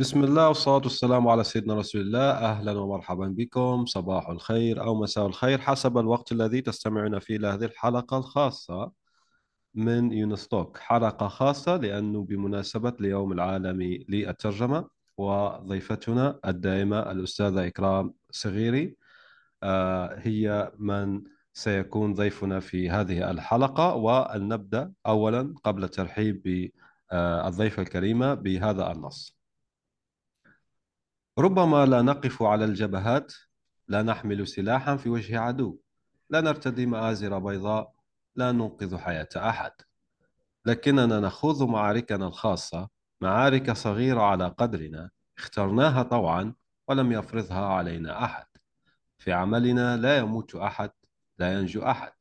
بسم الله والصلاة والسلام على سيدنا رسول الله. أهلا ومرحبا بكم. صباح الخير أو مساء الخير حسب الوقت الذي تستمعون فيه لهذه الحلقة الخاصة من يونستوك. حلقة خاصة لأنه بمناسبة اليوم العالمي للترجمة وضيفتنا الدائمة الأستاذة إكرام صغيري آه، هي من سيكون ضيفنا في هذه الحلقة. ولنبدأ أولا قبل الترحيب بالضيفة الكريمة بهذا النص. ربما لا نقف على الجبهات لا نحمل سلاحا في وجه عدو لا نرتدي مآزر بيضاء لا ننقذ حياة أحد. لكننا نخوض معاركنا الخاصة معارك صغيرة على قدرنا اخترناها طوعا ولم يفرضها علينا أحد. في عملنا لا يموت أحد لا ينجو أحد.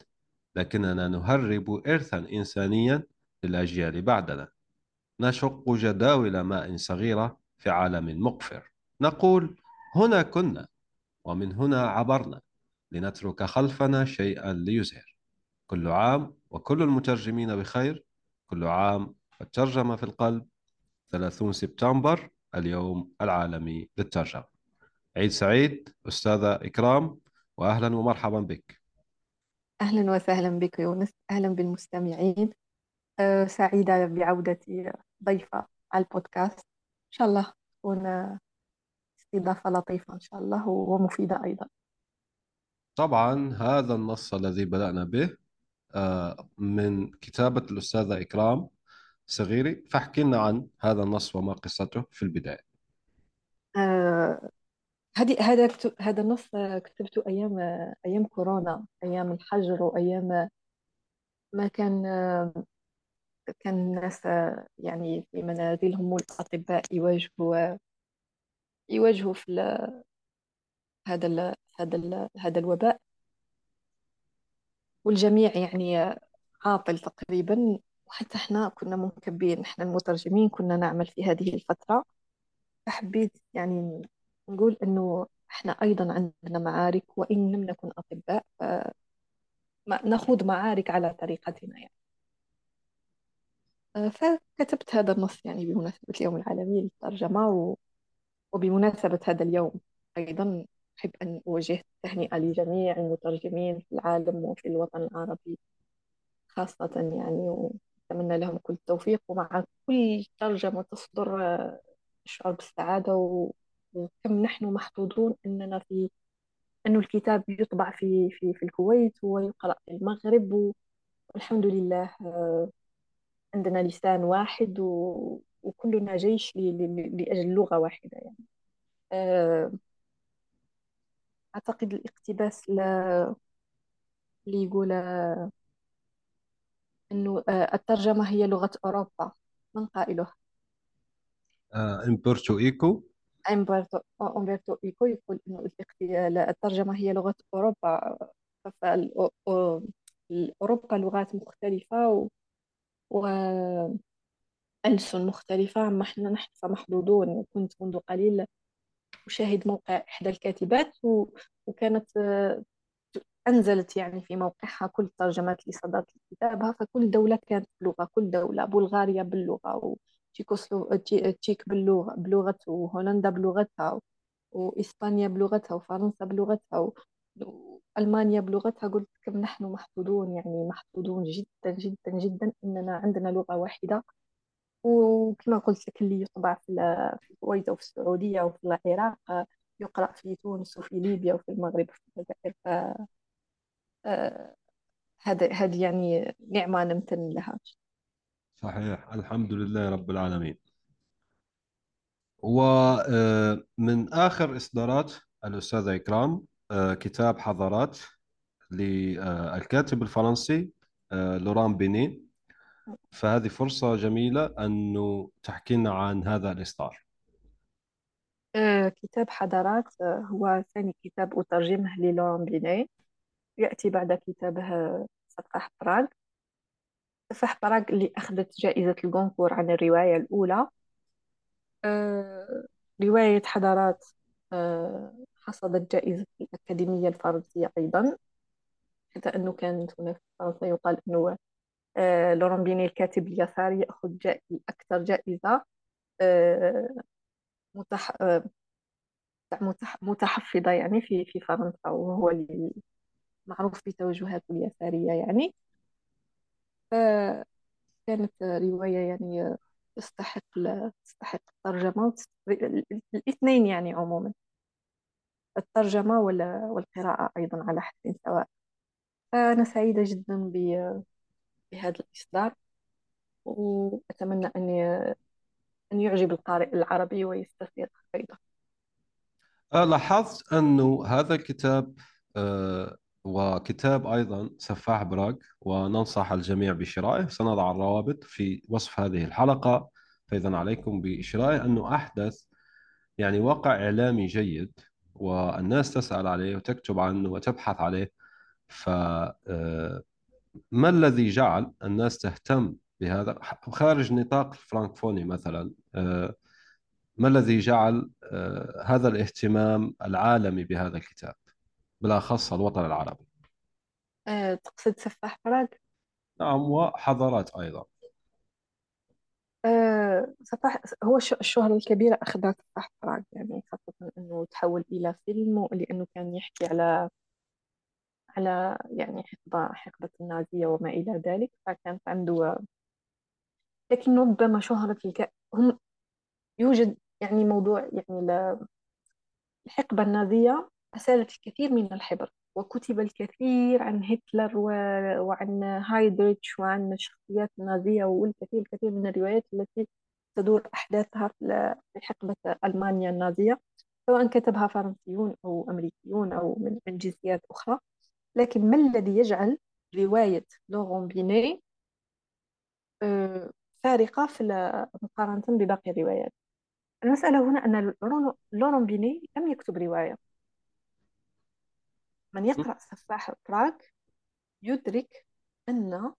لكننا نهرب إرثا إنسانيا للأجيال بعدنا. نشق جداول ماء صغيرة في عالم مقفر. نقول هنا كنا ومن هنا عبرنا لنترك خلفنا شيئا ليزهر. كل عام وكل المترجمين بخير. كل عام والترجمة في القلب. 30 سبتمبر اليوم العالمي للترجمة. عيد سعيد أستاذة إكرام وأهلا ومرحبا بك. أهلا وسهلا بك يونس. أهلا بالمستمعين. أه سعيدة بعودتي ضيفة على البودكاست. إن شاء الله تكون استضافة لطيفة إن شاء الله ومفيدة أيضا. طبعا هذا النص الذي بدأنا به آه، من كتابة الأستاذة إكرام صغيري فاحكي لنا عن هذا النص وما قصته في البداية. أه هذه هذا كتب هذا النص كتبته أيام أيام كورونا أيام الحجر وأيام ما كان كان الناس يعني في منازلهم والأطباء يواجهوا يواجهوا في هذا ال هذا ال هذا الوباء. والجميع يعني عاطل تقريبا وحتى إحنا كنا منكبين إحنا المترجمين كنا نعمل في هذه الفترة. فحبيت يعني نقول إنه إحنا أيضا عندنا معارك وإن لم نكن أطباء فنخوض معارك على طريقتنا يعني. آه، فكتبت هذا النص يعني بمناسبة اليوم العالمي للترجمة وبمناسبة هذا اليوم أيضا أحب أن أوجه التهنئة لجميع المترجمين في العالم وفي الوطن العربي خاصة يعني وأتمنى لهم كل التوفيق ومع كل ترجمة تصدر أشعر بالسعادة وكم نحن محظوظون أننا في أن الكتاب يطبع في في في الكويت ويقرأ في المغرب والحمد لله عندنا لسان واحد و... وكلنا جيش ل... ل... لأجل لغة واحدة يعني. آه، أعتقد الاقتباس لا... اللي يقول آه، أنه آه، الترجمة هي لغة أوروبا. من قائله؟ إمبرتو إيكو. أمبرتو أمبرتو إيكو يقول لا، الترجمة هي لغة أوروبا. فأوروبا لغات مختلفة و... وألسن مختلفة أما إحنا نحن فمحظوظون. كنت منذ قليل أشاهد موقع إحدى الكاتبات. وكانت أنزلت يعني في موقعها كل الترجمات اللي صدرت لكتابها. فكل دولة كانت بلغة كل دولة بلغاريا باللغة تشيك باللغة بلغته وهولندا بلغتها وإسبانيا بلغتها وفرنسا بلغتها وألمانيا بلغتها. قلت كم نحن محظوظون يعني محظوظون جدا جدا جدا إننا عندنا لغة واحدة. وكما قلت لك اللي يطبع في ال- في الكويت وفي السعودية وفي العراق يقرأ في تونس وفي ليبيا وفي المغرب وفي الجزائر. ف آه، هذا هذه يعني نعمة نمتن لها. صحيح. الحمد لله رب العالمين. ومن آخر إصدارات الأستاذة إكرام آه، كتاب حضارات للكاتب الفرنسي آه، لوران بيني. فهذه فرصة جميلة أنه تحكي لنا عن هذا الإصدار. آه، كتاب حضارات آه، هو ثاني كتاب أترجمه للوران بيني. يأتي بعد كتابه سفاح براغ سفاح براغ اللي أخذت جائزة الجونكور عن الرواية الأولى. آه، رواية حضارات حصدت جائزة الأكاديمية الفرنسية أيضا حتى أنه كانت هنا في فرنسا يقال أنه لوران بيني الكاتب اليساري يأخذ جائزة أكثر جائزة آه، متح... آه، متح... متحفظة يعني في في فرنسا وهو اللي معروف بتوجهاته اليسارية يعني فكانت رواية يعني تستحق تستحق الترجمة. الاثنين يعني عموما الترجمة وال- والقراءة أيضا على حد سواء فأنا سعيدة جدا بهذا الإصدار وأتمنى أن أن يعجب القارئ العربي ويستفيد أيضا آه، لاحظت أنه هذا الكتاب آه، وكتاب أيضا سفاح براغ وننصح الجميع بشرائه. سنضع الروابط في وصف هذه الحلقة. فإذا عليكم بشرائه أنه أحدث يعني واقع إعلامي جيد والناس تسأل عليه وتكتب عنه وتبحث عليه. فما الذي جعل الناس تهتم بهذا؟ خارج نطاق الفرانكفوني مثلا آه، ما الذي جعل آه، هذا الاهتمام العالمي بهذا الكتاب؟ بالأخص الوطن العربي. أه تقصد سفاح براغ نعم وحضارات أيضا. أه سفاح هو الش- الشهرة الكبيرة أخذها سفاح براغ يعني خاصة أنه تحول إلى فيلم لأنه كان يحكي على على يعني حقبة حقبة النازية وما إلى ذلك. فكانت عنده لكن ربما شهرة الك... هم يوجد يعني موضوع يعني الحقبة النازية أسالت الكثير من الحبر وكتب الكثير عن هتلر و... وعن هايدريتش وعن الشخصيات النازية والكثير الكثير من الروايات التي تدور أحداثها في حقبة ألمانيا النازية سواء كتبها فرنسيون أو أمريكيون أو من جنسيات أخرى. لكن ما الذي يجعل رواية لورون بيني آه، فارقة في مقارنة بباقي الروايات؟ المسألة هنا أن لورون بيني لم يكتب رواية. من يقرأ سفاح براغ يدرك أن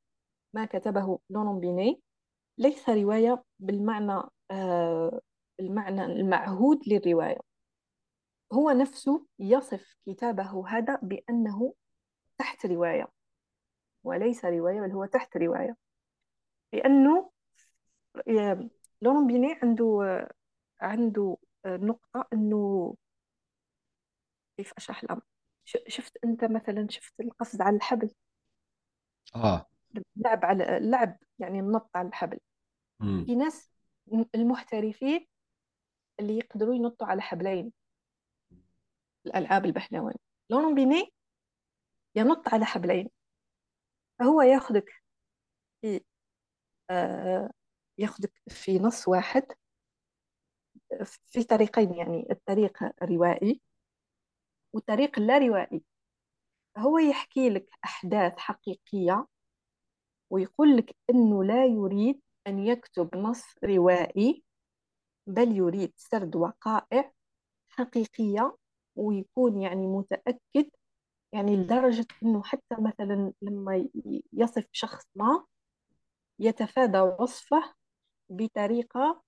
ما كتبه لورون بيني ليس رواية بالمعنى آه، بالمعنى المعهود للرواية. هو نفسه يصف كتابه هذا بأنه تحت رواية وليس رواية بل هو تحت رواية. لأنه لورون بيني عنده عنده نقطة أنه كيف أشرح الأمر شفت أنت مثلا شفت القفز على الحبل؟ آه. اللعب على اللعب يعني النط على الحبل. مم. في ناس م- المحترفين اللي يقدروا ينطوا على حبلين. الألعاب البهلوانية لون بيني ينط على حبلين. فهو ياخذك في آه ياخذك في نص واحد في طريقين يعني الطريق الروائي والطريق اللا روائي. هو يحكي لك أحداث حقيقية ويقول لك أنه لا يريد أن يكتب نص روائي بل يريد سرد وقائع حقيقية ويكون يعني متأكد يعني لدرجة أنه حتى مثلا لما يصف شخص ما يتفادى وصفه بطريقة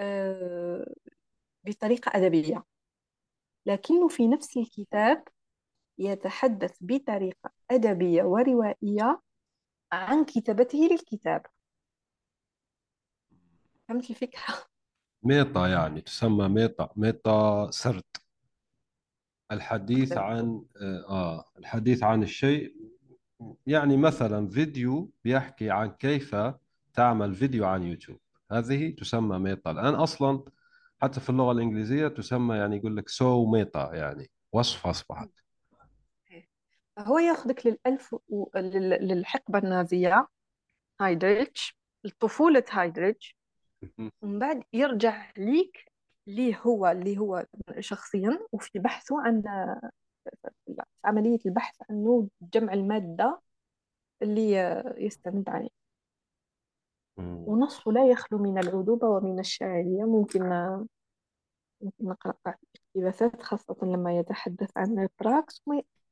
آه، بطريقة أدبية. لكنه في نفس الكتاب يتحدث بطريقة أدبية وروائية عن كتابته للكتاب. فهمت الفكرة؟ ميتا يعني تسمى ميتا ميتا سرد الحديث عن آه آه، الحديث عن الشيء. يعني مثلا فيديو بيحكي عن كيف تعمل فيديو عن يوتيوب. هذه تسمى meta الآن أصلا حتى في اللغة الإنجليزية تسمى يعني يقول لك so meta يعني وصف أصبحت. هو ياخذك للألف و... لل- للحقبة النازية هايدريتش لطفولة هايدريتش. ومن بعد يرجع ليك اللي هو اللي هو شخصيا وفي بحثه عن عملية البحث عنه جمع المادة اللي يستند عليه. ونصه لا يخلو من العذوبة ومن الشاعرية ممكن ممكن نقرأ بعض الاقتباسات خاصة لما يتحدث عن براكس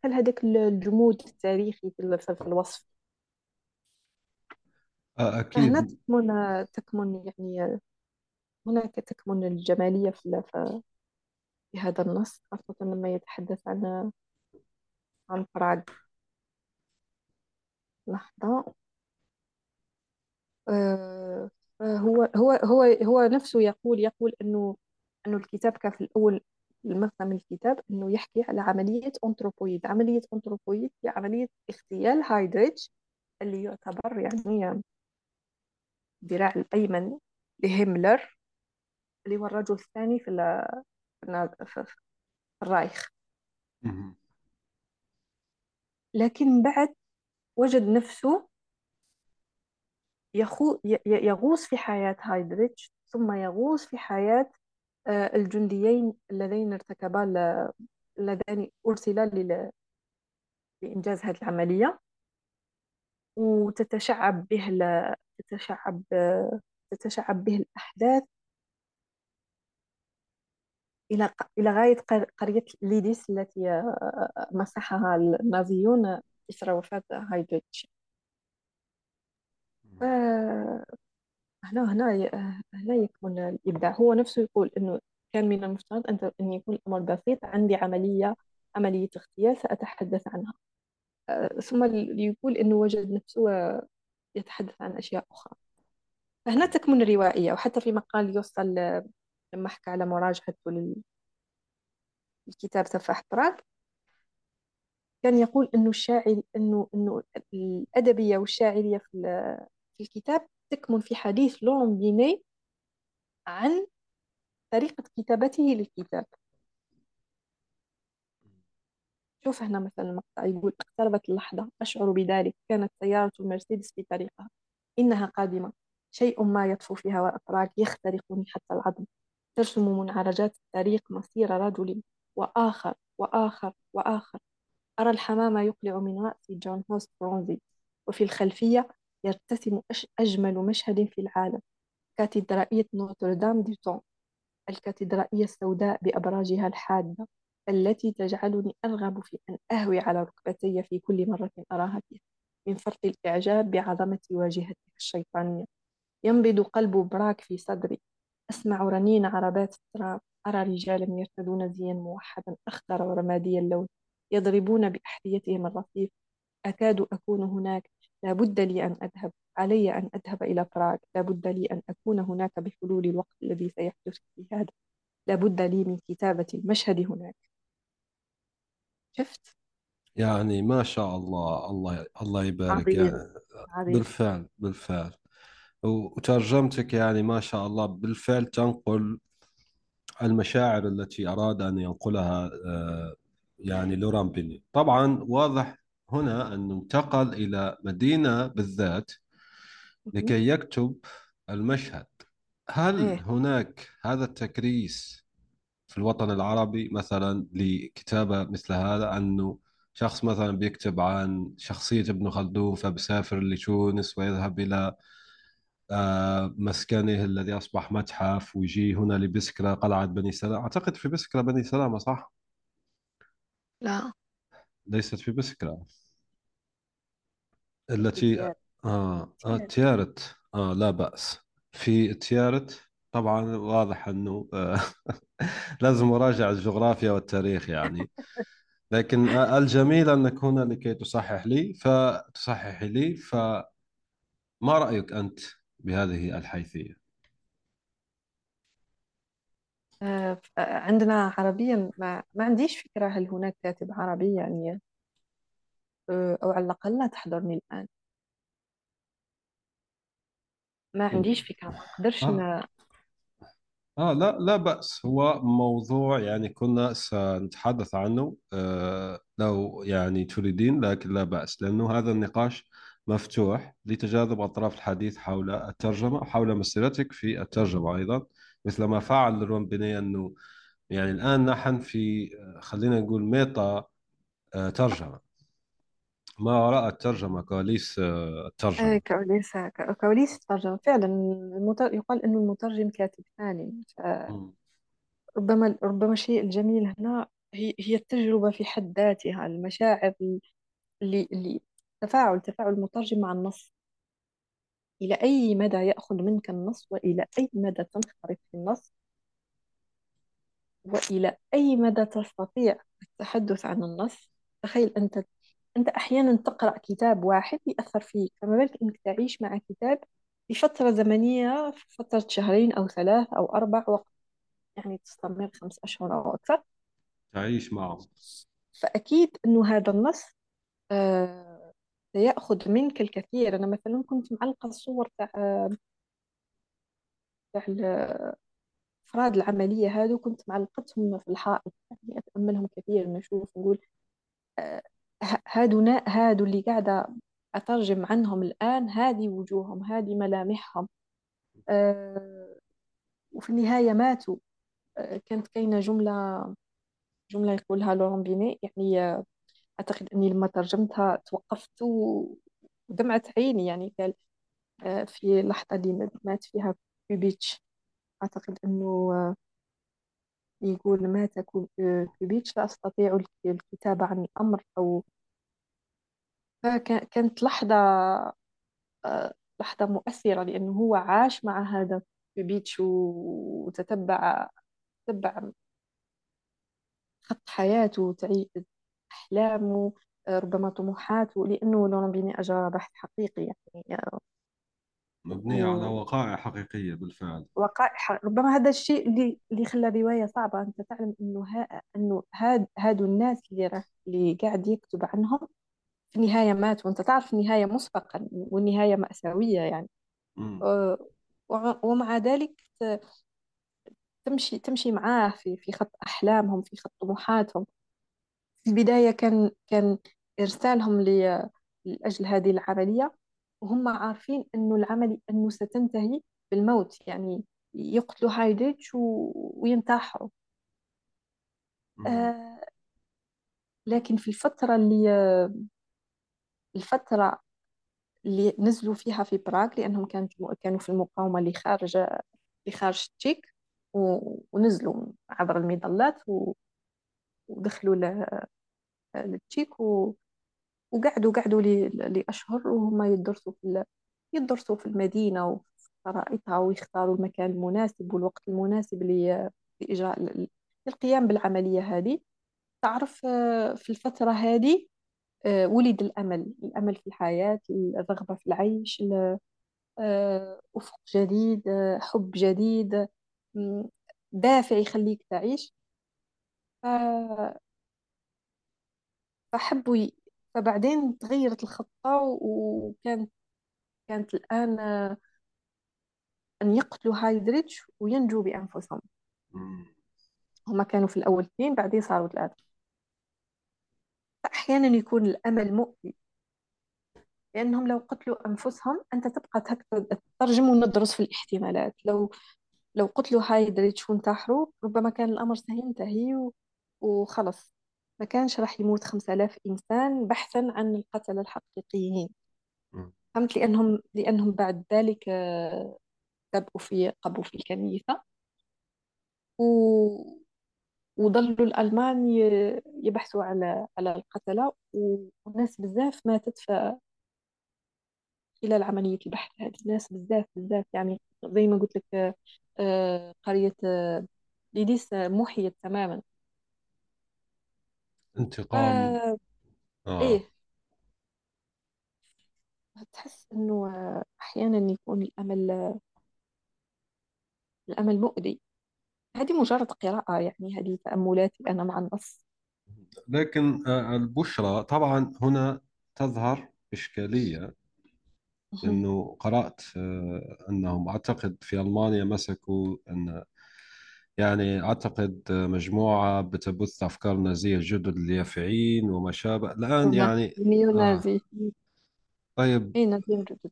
هل هذاك الجمود التاريخي في ال- في الوصف. آه أكيد. تكمن تكمن يعني هناك تكمن الجمالية في في هذا النص خاصة لما يتحدث عن عن براغ لحظة. آه، هو هو هو هو نفسه يقول يقول إنه أنه الكتاب كان في الأول المغزى من الكتاب أنه يحكي على عملية أنثروبويد عملية أنثروبويد هي عملية اغتيال هايدريتش اللي يعتبر يعني الذراع الأيمن لهملر اللي هو الرجل الثاني في في الرايخ. لكن بعد وجد نفسه يخو يغوص في حياة هايدريتش ثم يغوص في حياة آه، الجنديين اللذين ارتكبا اللذان أرسلا لإنجاز هذه العملية. وتتشعب به تتشعب تتشعب به الأحداث. إلى إلى غاية قرية ليديس التي آه، مسحها النازيون إثر وفاة هايدريتش هنا هنا هنا يكمن الإبداع. هو نفسه يقول إنه كان من المفترض أن أن يكون الأمر بسيط. عندي عملية عملية اغتيال سأتحدث عنها. آه، ثم يقول إنه وجد نفسه يتحدث عن أشياء أخرى. فهنا تكمن الروائية. وحتى في مقال يوصل لما حكى على مراجعته للكتاب سفاح براغ كان يقول إنه الشاعر إنه إنه الأدبية والشاعرية في في الكتاب تكمن في حديث لورون بيني عن طريقة كتابته للكتاب. شوف هنا مثلا المقطع يقول اقتربت اللحظة أشعر بذلك كانت سيارة المرسيدس في طريقها إنها قادمة شيء ما يطفو في هواء براغ يخترقني حتى العظم. ترسم منعرجات التاريخ مصير رجل وآخر وآخر وآخر. أرى الحمام يقلع من رأس جون هوست برونزي وفي الخلفية يرتسم أجمل مشهد في العالم كاتدرائية نوتردام دي تون الكاتدرائية السوداء بأبراجها الحادة التي تجعلني أرغب في أن أهوي على ركبتي في كل مرة أراها فيها من فرط الإعجاب بعظمة واجهتها الشيطانية. ينبض قلب براك في صدري أسمع رنين عربات التراب أرى رجالا يرتدون زيا موحدا أخضر ورمادي اللون يضربون بأحذيتهم الرصيف. أكاد أكون هناك لا بد لي أن أذهب. علي أن أذهب إلى براغ لا بد لي أن أكون هناك بحلول الوقت الذي سيحدث في هذا. لا بد لي من كتابة المشهد هناك. شفت؟ يعني ما شاء الله الله الله يبارك. عظيم. يعني عظيم. بالفعل بالفعل. وترجمتك يعني ما شاء الله بالفعل تنقل المشاعر التي أراد أن ينقلها آه، يعني لوران بيني طبعا واضح هنا أنه انتقل إلى مدينة بالذات لكي يكتب المشهد. هل إيه. هناك هذا التكريس في الوطن العربي مثلا لكتابة مثل هذا؟ أنه شخص مثلا بيكتب عن شخصية ابن خلدون فبسافر لتونس ويذهب إلى مسكنه الذي أصبح متحف ويجي هنا لبسكرة قلعة بني سلامة أعتقد في بسكرة بني سلامة صح؟ لا. ليست في بسكرة. التي آه, آه تيارت. تيارت. آه لا بأس. في تيارت طبعا واضح أنه آه لازم مراجعة الجغرافيا والتاريخ يعني. لكن آه الجميل أنك هنا لكي تصحح لي فتصحح لي فما رأيك أنت؟ بهذه الحيثية؟ آه، عندنا عربيا ما, ما عنديش فكرة هل هناك كاتب عربي يعني آه، أو على الأقل لا تحضرني الآن. ما عنديش فكرة ما نقدرش آه. ن... آه لا لا بأس. هو موضوع يعني كنا سنتحدث عنه آه لو يعني تريدين لكن لا بأس لأنه هذا النقاش مفتوح لتجاذب أطراف الحديث حول الترجمة وحول مسيرتك في الترجمة أيضا مثل ما فعل روان بيني أنه يعني الآن نحن في خلينا نقول ميتا آه ترجمة. ما وراء الترجمة؟ كواليس آه الترجمة. كواليس كواليس الترجمة. فعلا المتر... يقال أنه المترجم كاتب ثاني. مم. فربما ربما الشيء الجميل هنا هي هي التجربة في حد ذاتها المشاعر اللي اللي تفاعل تفاعل المترجم مع النص. إلى أي مدى يأخذ منك النص؟ وإلى أي مدى تنخرط في النص؟ وإلى أي مدى تستطيع التحدث عن النص؟ تخيل أنت أنت أحيانا تقرأ كتاب واحد يأثر فيك فما بالك أنك تعيش مع كتاب في فترة زمنية في فترة شهرين أو ثلاث أو أربع وقت يعني تستمر خمس أشهر أو أكثر؟ تعيش معهم. فأكيد أنه هذا النص آه سيأخذ منك الكثير. أنا مثلا كنت معلقة الصور تاع تاع الأفراد العملية هذو كنت معلقتهم في الحائط. يعني أتأملهم كثير نشوف نقول آه هادو هادو اللي قاعدة أترجم عنهم الآن هذه وجوههم هذه ملامحهم. آه وفي النهاية ماتوا. آه كانت كاينة جملة جملة يقولها لورون بيني يعني أعتقد أني لما ترجمتها توقفت ودمعت عيني يعني قال آه، في اللحظة اللي مات فيها بيبيتش أعتقد أنه آه، يقول مات بيبيتش لا أستطيع الكتابة عن الأمر أو فكانت لحظة لحظة مؤثرة لأنه هو عاش مع هذا بيبيتش وتتبع تتبع خط حياته أحلامه ربما طموحاته لأنه لوران بيني أجرى بحث حقيقي يعني مبنية على وقائع حقيقية بالفعل. وقائع ربما هذا الشيء اللي اللي خلى الرواية صعبة. أنت تعلم إنه ها... إنه هاد هادو الناس اللي راه اللي قاعد يكتب عنهم في النهاية مات وأنت تعرف النهاية مسبقا والنهاية مأساوية يعني. أه ومع ذلك تمشي تمشي معاه في في خط أحلامهم في خط طموحاتهم. في البداية كان كان إرسالهم لأجل هذه العملية وهم عارفين أنه العمل أنه ستنتهي بالموت يعني يقتلوا هايديتش و... وينتحروا آه لكن في الفترة اللي الفترة اللي نزلوا فيها في براغ لأنهم كانوا كانوا في المقاومة اللي خارج اللي خارج تشيك. ونزلوا عبر المظلات و... ودخلوا للتشيك. وقعدوا قعدوا لأشهر وهم يدرسوا في يدرسوا في المدينة وفي خرائطها ويختاروا المكان المناسب والوقت المناسب لإجراء للقيام بالعملية هذه تعرف آه، في الفترة هذه آه، ولد الأمل الأمل في الحياة الرغبة في العيش آه، أفق جديد حب جديد دافع يخليك تعيش فحبوا ي... فبعدين تغيرت الخطة وكانت كانت الآن آه، أن يقتلوا هايدريتش وينجوا بأنفسهم. هما كانوا في الأول اثنين بعدين صاروا ثلاثة. فأحيانا يكون الأمل مؤذي. لأنهم لو قتلوا أنفسهم أنت تبقى تترجم وندرس في الاحتمالات. لو لو قتلوا هايدريتش وانتحروا ربما كان الأمر سينتهي و... وخلص. ما كانش راح يموت خمسة آلاف إنسان بحثا عن القتلة الحقيقيين. فهمت؟ لأنهم لأنهم بعد ذلك آه، تبقوا في قبوا في الكنيسة. و... وظلوا الألمان يبحثوا على على القتلة. وناس بزاف ماتت في خلال عملية البحث هذه. ناس بزاف بزاف. يعني زي ما قلت لك آه، قرية آه، ليديس محيت تماما. انتقام. آه آه. إيه. تحس إنه أحيانا يكون الأمل الأمل مؤذي. هذه مجرد قراءة يعني هذه تأملاتي أنا مع النص. لكن آه، البشرى طبعا هنا تظهر إشكالية. إنه قرأت آه، أنهم أعتقد في ألمانيا مسكوا إن يعني أعتقد مجموعة بتبث أفكار نازية جدد اليافعين وما شابه الآن هما يعني آه. نيونازي طيب. أي نازيين جدد.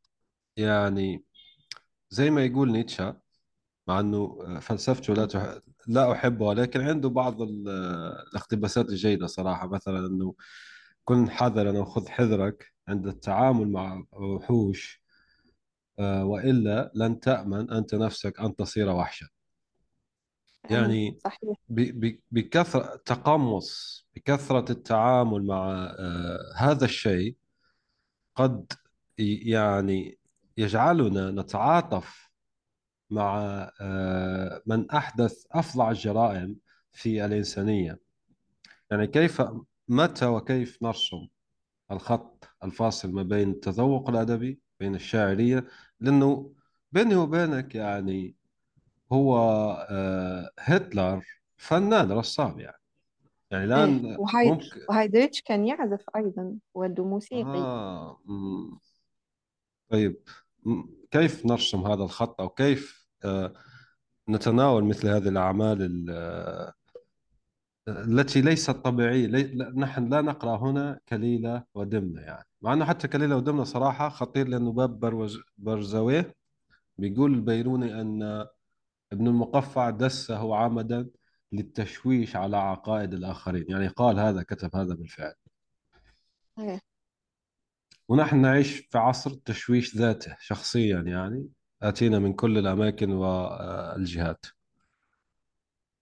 يعني زي ما يقول نيتشه مع إنه فلسفته لا تح... لا أحبه ولكن عنده بعض ال- الاقتباسات الجيدة صراحة. مثلا إنه كن حذرا وخذ حذرك عند التعامل مع وحوش آه، وإلا لن تأمن أنت نفسك أن تصير وحشا. يعني صحيح. بكثرة تقمص بكثرة التعامل مع آه، هذا الشيء قد يعني يجعلنا نتعاطف مع آه، من أحدث أفظع الجرائم في الإنسانية. يعني كيف متى وكيف نرسم الخط الفاصل ما بين التذوق الأدبي بين الشاعرية لأنه بيني وبينك يعني هو آه، هتلر فنان رسام يعني يعني إيه الآن وهاي ممكن وهايدريتش كان يعزف أيضا والده موسيقي آه مم. طيب مم. كيف نرسم هذا الخط أو كيف آه، نتناول مثل هذه الأعمال ال- آه، التي ليست طبيعية لي... نحن لا نقرأ هنا كليلة ودمنة يعني مع أنه حتى كليلة ودمنة صراحة خطير لأنه باب بروز... برزويه بيقول البيروني أن ابن المقفع دسه عمدا للتشويش على عقائد الآخرين. يعني قال هذا كتب هذا بالفعل. ونحن نعيش في عصر التشويش ذاته شخصيا يعني آتينا من كل الأماكن والجهات.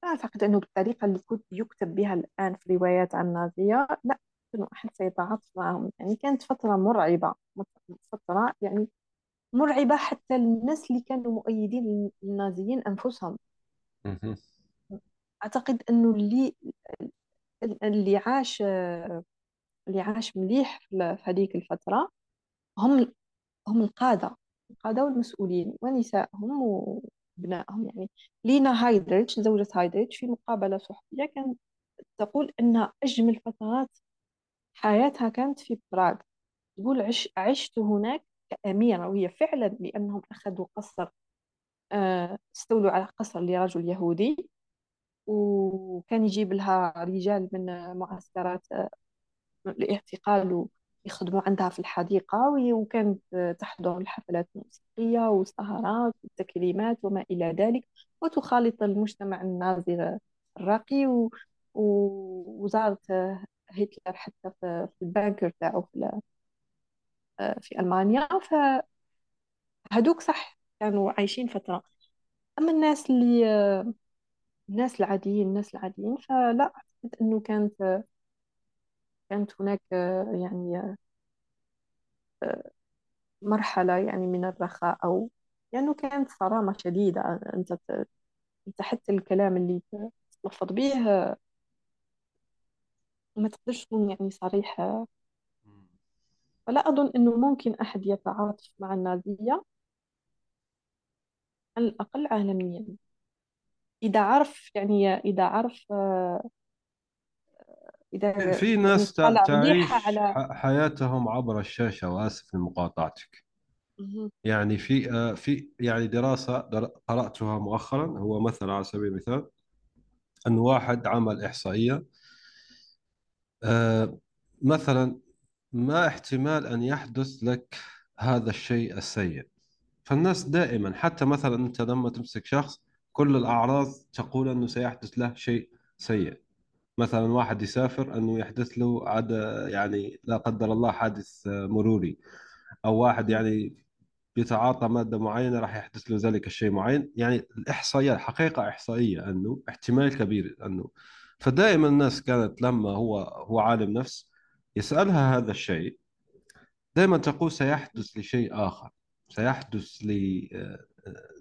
أعتقد أنه بالطريقة اللي كنت يكتب بها الآن في روايات عن النازية لا أنه أحد سيتعاطف معهم. يعني كانت فترة مرعبة فترة يعني مرعبة حتى للناس اللي كانوا مؤيدين للنازيين أنفسهم. مهم. أعتقد أنه اللي اللي عاش اللي عاش مليح في هذيك الفترة هم هم القادة القادة والمسؤولين ونسائهم وابنائهم يعني لينا هايدريتش زوجة هايدريتش في مقابلة صحفية كانت تقول أن أجمل فترات حياتها كانت في براغ. تقول عش عشت هناك كأميرة وهي فعلا لأنهم أخذوا قصر آه، استولوا على قصر لرجل يهودي وكان يجيب لها رجال من معسكرات آه، الاعتقال ويخدموا عندها في الحديقة وكانت آه، تحضر الحفلات الموسيقية والسهرات والتكريمات وما إلى ذلك وتخالط المجتمع النازي الراقي و- و- وزارت آه، هتلر حتى في البانكر تاعو في آه، في ألمانيا. فهدوك صح كانوا عايشين فترة. أما الناس اللي آه، الناس العاديين الناس العاديين فلا أعتقد أنه كانت كانت هناك آه، يعني آه، مرحلة يعني من الرخاء أو لأنه كانت صرامة شديدة. أنت أنت حتى الكلام اللي تلفظ به آه، ما تقدرش تكون يعني صريح آه، فلا أظن أنه ممكن أحد يتعاطف مع النازية. على الأقل عالميا. إذا عرف يعني إذا عرف آه، إذا في يعني ناس تع- طلع مليحة تعيش على ح- حياتهم عبر الشاشة وآسف لمقاطعتك. مهم. يعني في آه، في يعني دراسة در- قرأتها مؤخرا هو مثلا على سبيل المثال أن واحد عمل إحصائية آه، مثلا ما احتمال أن يحدث لك هذا الشيء السيء. فالناس دائما حتى مثلا أنت لما تمسك شخص كل الأعراض تقول أنه سيحدث له شيء سيء. مثلا واحد يسافر أنه يحدث له عاد يعني لا قدر الله حادث مروري. أو واحد. يعني يتعاطى مادة معينة راح يحدث له ذلك الشيء معين. يعني الإحصائيات حقيقة إحصائية أنه احتمال كبير أنه. فدائما الناس كانت لما هو هو عالم نفس يسألها هذا الشيء دائما تقول سيحدث لشيء آخر سيحدث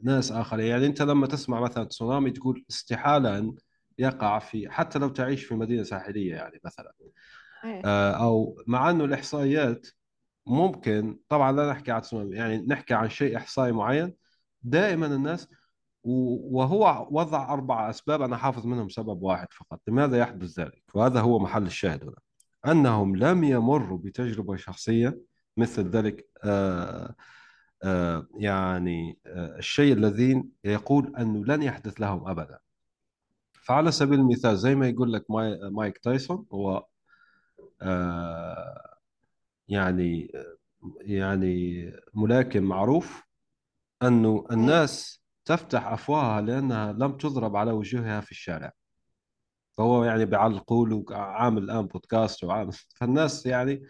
لناس آخر يعني أنت لما تسمع مثلا تسونامي تقول استحالة أن يقع في حتى لو تعيش في مدينة ساحلية يعني مثلا آه، أو مع أنه الإحصائيات ممكن طبعا لا نحكي عن تسونامي يعني نحكي عن شيء إحصائي معين دائما الناس وهو وضع أربع أسباب أنا حافظ منهم سبب واحد فقط لماذا يحدث ذلك؟ وهذا هو محل الشاهد هنا. أنهم لم يمروا بتجربة شخصية مثل ذلك آه آه يعني آه الشيء الذي يقول أنه لن يحدث لهم أبدا. فعلى سبيل المثال زي ما يقول لك ماي مايك تايسون هو يعني يعني ملاكم معروف أنه الناس تفتح أفواهها لأنها لم تضرب على وجوهها في الشارع. فهو يعني بيعلقوا له عامل الآن بودكاست وعامل فالناس يعني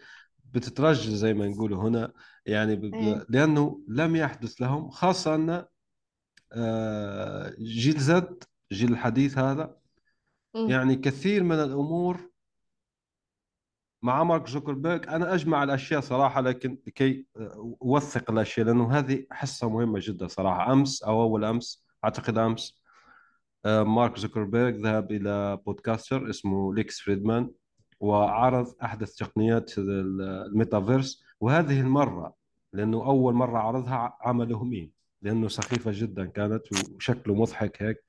بتترجل زي ما نقولوا هنا. يعني ب... إيه. ب... لأنه لم يحدث لهم خاصة أن آه، جيل زد جيل الحديث هذا. مم. يعني كثير من الأمور مع مارك زوكربيرج أنا أجمع الأشياء صراحة لكن لكي آه، أوثق الأشياء لأنه هذه حصة مهمة جدا صراحة. أمس أو أول أمس أعتقد أمس آه، مارك زوكربيرج ذهب إلى podcaster اسمه ليكس فريدمان وعرض أحدث تقنيات ال- الميتافيرس وهذه المرة لأنه أول مرة عرضها عمله مين؟ لأنه سخيفة جدا كانت وشكله مضحك هيك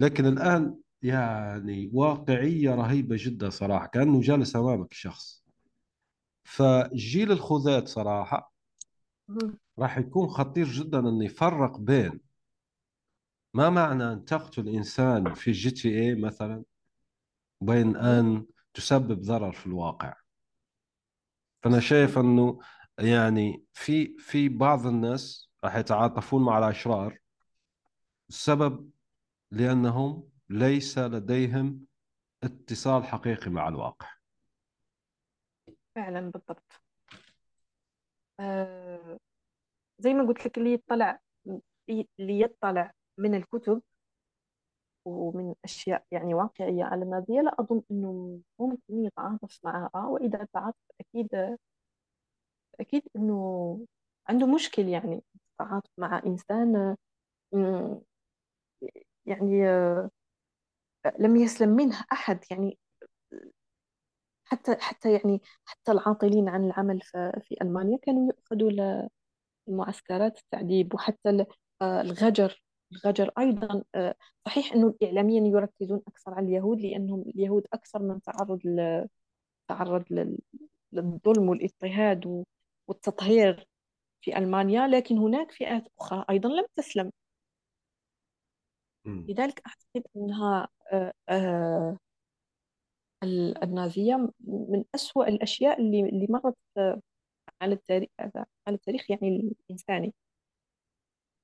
لكن الآن يعني واقعية رهيبة جدا صراحة كأنه جالس أمامك شخص فجيل الخوذات صراحة. راح يكون خطير جدا أنه يفرق بين ما معنى أن تقتل إنسان في جي تي اي مثلا وبين مم. أن تسبب ضرر في الواقع؟ فأنا شايف أنه يعني في في بعض الناس راح يتعاطفون مع الأشرار السبب لأنهم ليس لديهم اتصال حقيقي مع الواقع. فعلا بالضبط. آه زي ما قلت لك اللي يطلع اللي يطلع من الكتب ومن أشياء يعني واقعية على النازية لا أظن أنه ممكن يتعاطف معها. وإذا تعاطف أكيد أكيد أنه عنده مشكل يعني التعاطف مع إنسان يعني لم يسلم منه أحد. يعني حتى حتى يعني حتى العاطلين عن العمل في ألمانيا كانوا يؤخذوا لمعسكرات التعذيب وحتى آه، الغجر الغجر أيضا آه، صحيح أنه إعلاميا يركزون أكثر على اليهود لأنهم اليهود أكثر من تعرض ل- تعرض لل- للظلم والاضطهاد والتطهير في ألمانيا لكن هناك فئات أخرى أيضا لم تسلم. لذلك أعتقد أنها آه، آه، ال- النازية من أسوأ الأشياء اللي مرت على التاريخ على التاريخ يعني الإنساني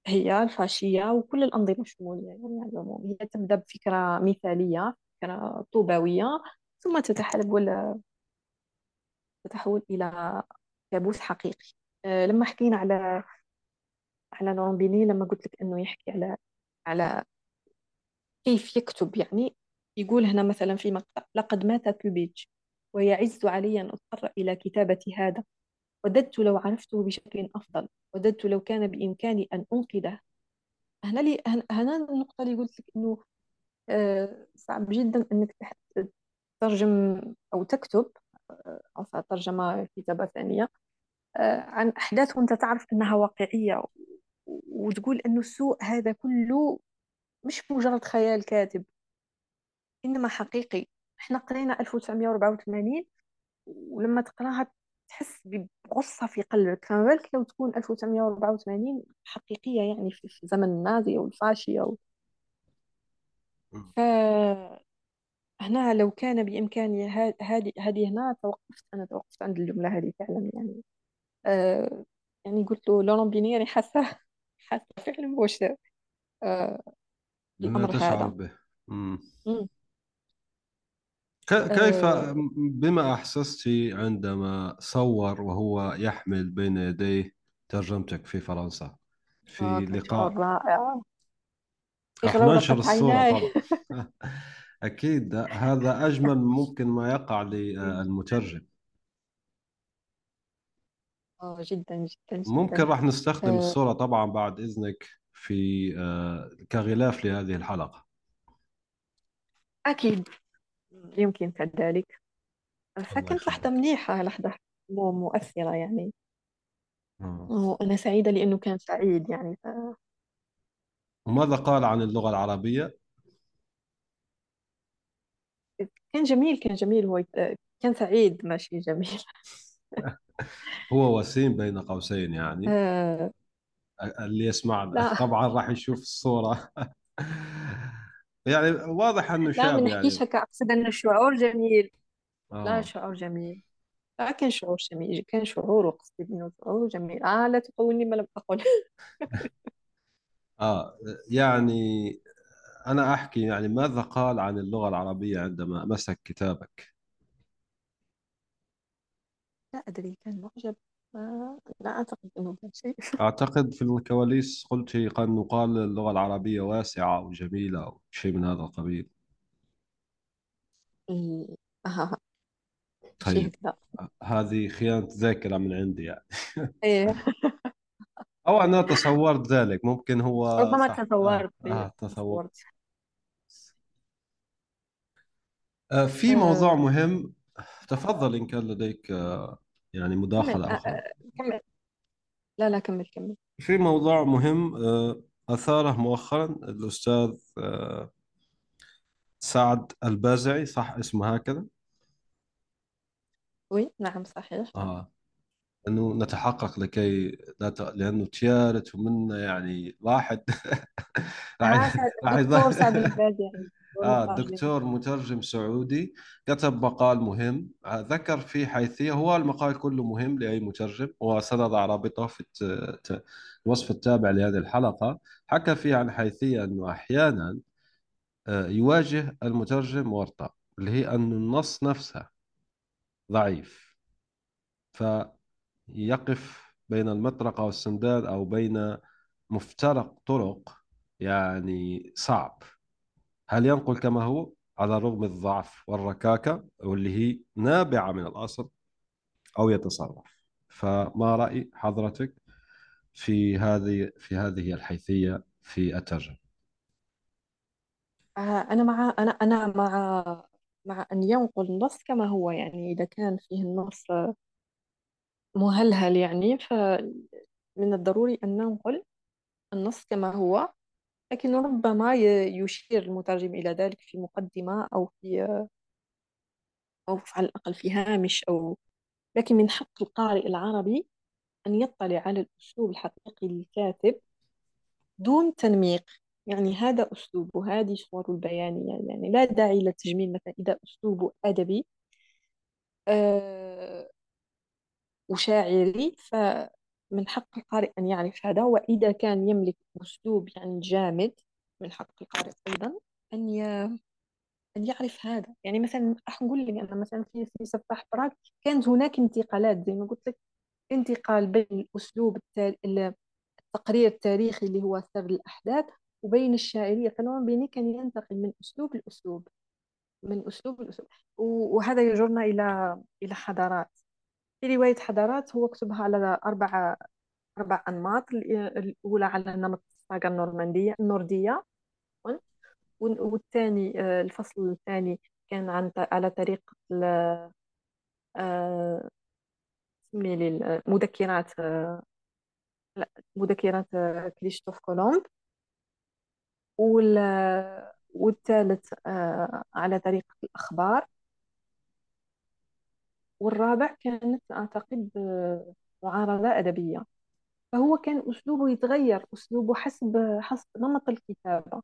هي الفاشية وكل الأنظمة الشمولية يعني على العموم هي تبدأ بفكرة مثالية فكرة طوبوية ثم تتحول تتحول إلى كابوس حقيقي. آه، لما حكينا على على لورامبيني لما قلت لك أنه يحكي على على كيف يكتب يعني يقول هنا مثلا في مقطع لقد مات بوبيتش ويعز علي أن أضطر إلى كتابة هذا وددت لو عرفته بشكل أفضل وددت لو كان بإمكاني أن أنقذه. هنا لي هنا النقطة اللي قلت لك إنه آه، صعب جدا تح- تترجم أو تكتب آه، أو ترجمة كتابة ثانية آه، عن أحداث وأنت تعرف أنها واقعية وتقول أنه السوء هذا كله مش مجرد خيال كاتب إنما حقيقي. إحنا قرينا 1984 ولما تقراها تحس بغصة في قلبك فما بالك لو تكون 1984 حقيقية يعني في في زمن النازي أو الفاشية أو مم. فهنا لو كان بإمكاني ها- هذه هذه هنا توقفت أنا توقفت عند الجملة هذه فعلا يعني آه يعني قلت له لورون بيني يعني حاسة حاسة فعلا بوش آه بما الأمر تشعر هذا به مم. مم. ك- كيف آه بما أحسست عندما صور وهو يحمل بين يديه ترجمتك في فرنسا؟ آه في شعور لقاء رائع راح ننشر الصورة طبعا. أكيد هذا أجمل ممكن ما يقع للمترجم. آه جدا جدا ممكن جدا راح نستخدم آه. الصورة طبعا بعد إذنك في آه، كغلاف لهذه الحلقة. أكيد. يمكن كذلك. الله فكانت لحظة يخليك منيحة لحظة مو- مؤثرة يعني. آه. وأنا سعيدة لأنه كان سعيد يعني ف... وماذا قال عن اللغة العربية؟ كان جميل كان جميل. هو يت- كان سعيد. ماشي جميل. هو وسيم بين قوسين يعني. آه. اللي يسمعنا لا. طبعا راح يشوف الصورة. يعني واضح إنه لا ما شاب نحكيش يعني. هكا أقصد أنه الشعور جميل. لا آه. شعور جميل. لا كان شعور جميل كان شعور وقصدي أنه شعور جميل. آه لا تقولني ما لم أقل. آه يعني أنا أحكي يعني ماذا قال عن اللغة العربية عندما مسك كتابك؟ لا أدري كان معجب. آه لا أعتقد أنه كان شيء أعتقد في الكواليس قلت انه قال اللغة العربية واسعة وجميلة أو شيء من هذا القبيل. ال- آه شيء طيب هكذا هذه خيانة ذاكرة من عندي يعني. إيه أو أنا تصورت ذلك ممكن هو ربما صح. آه تصورت إيه آه تصور تصورت. آه في موضوع آه مهم. تفضل إن كان لديك آه، يعني كمل. مداخلة آه أخرى آه كمل. لا لا كمل كمل. في موضوع مهم آه، أثاره مؤخرا الأستاذ آه، سعد البازعي صح اسمه هكذا؟ وي نعم صحيح. آه. أنه نتحقق لكي لا ت... لأنه تيارت ومنا يعني واحد. آه راح سعد راح سعد يظهر يعني دكتور آه مترجم سعودي كتب مقال مهم آه، ذكر فيه حيثية هو المقال كله مهم لأي مترجم وسنضع رابطه في الوصف التابع لهذه الحلقة. حكى فيه عن حيثية أنه أحيانا آه، يواجه المترجم ورطة اللي هي أن النص نفسه ضعيف فيقف بين المطرقة والسندان أو بين مفترق طرق يعني صعب. هل ينقل كما هو على الرغم الضعف والركاكة واللي هي نابعة من الأصل أو يتصرف؟ فما رأي حضرتك في هذه في هذه الحيثية في الترجمة؟ آه أنا مع أنا أنا مع مع أن ينقل النص كما هو يعني إذا كان فيه النص مهلهل يعني فمن الضروري أن ننقل النص كما هو. لكن ربما يشير المترجم إلى ذلك في مقدمة أو في أو على الأقل في هامش أو لكن من حق القارئ العربي أن يطلع على الأسلوب الحقيقي للكاتب دون تنميق. يعني هذا أسلوبه هذه صور البيانية يعني لا داعي للتجميل مثلا إذا أسلوبه أدبي آه وشاعري فمن حق القارئ أن يعرف. هذا وإذا كان يملك أسلوب يعني جامد من حق القارئ أيضا أن ي... أن يعرف هذا. يعني مثلا راح نقول لك أنا مثلا في في سفاح براك كانت هناك انتقالات زي ما قلت لك. انتقال بين الأسلوب. التقرير التاريخي اللي هو سرد الأحداث وبين الشاعرية. فنوع بيني كان ينتقل من أسلوب لأسلوب من أسلوب لأسلوب. وهذا يجرنا إلى إلى حضارات. في رواية حضارات هو كتبها على أربع أربع أنماط ال- الأولى على نمط الساغا النورماندية النوردية وال- والثاني آه، الفصل الثاني كان عن على طريقة آه، سمي لي مذكرات آه، مذكرات كريستوف كولومب. وال والثالث على طريقة الأخبار. والرابع كانت أعتقد آه، معارضة أدبية. فهو كان أسلوبه يتغير أسلوبه حسب حسب نمط الكتابة.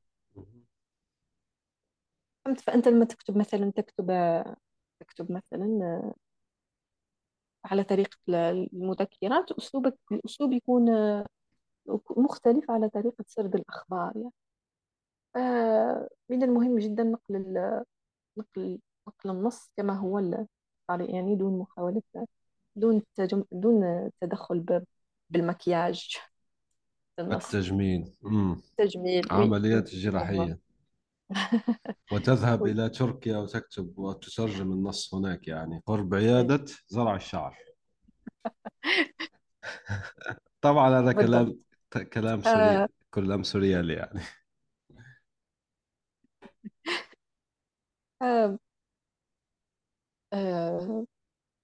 فهمت؟ فأنت لما تكتب مثلا تكتب تكتب مثلا على طريقة المذكرات أسلوبك الأسلوب يكون مختلف على طريقة سرد الأخبار يعني. آه، من المهم جدا نقل نقل نقل النص كما هو الطريق يعني دون محاولة دون تجم... دون تدخل ب... بالمكياج التجميل. مم. تجميل وي. وي عمليات جراحية وتذهب إلى تركيا وتكتب وتترجم النص هناك يعني. قرب عيادة زرع الشعر. طبعا هذا كلام كلام آه. سوري كلام سوريالي يعني. آه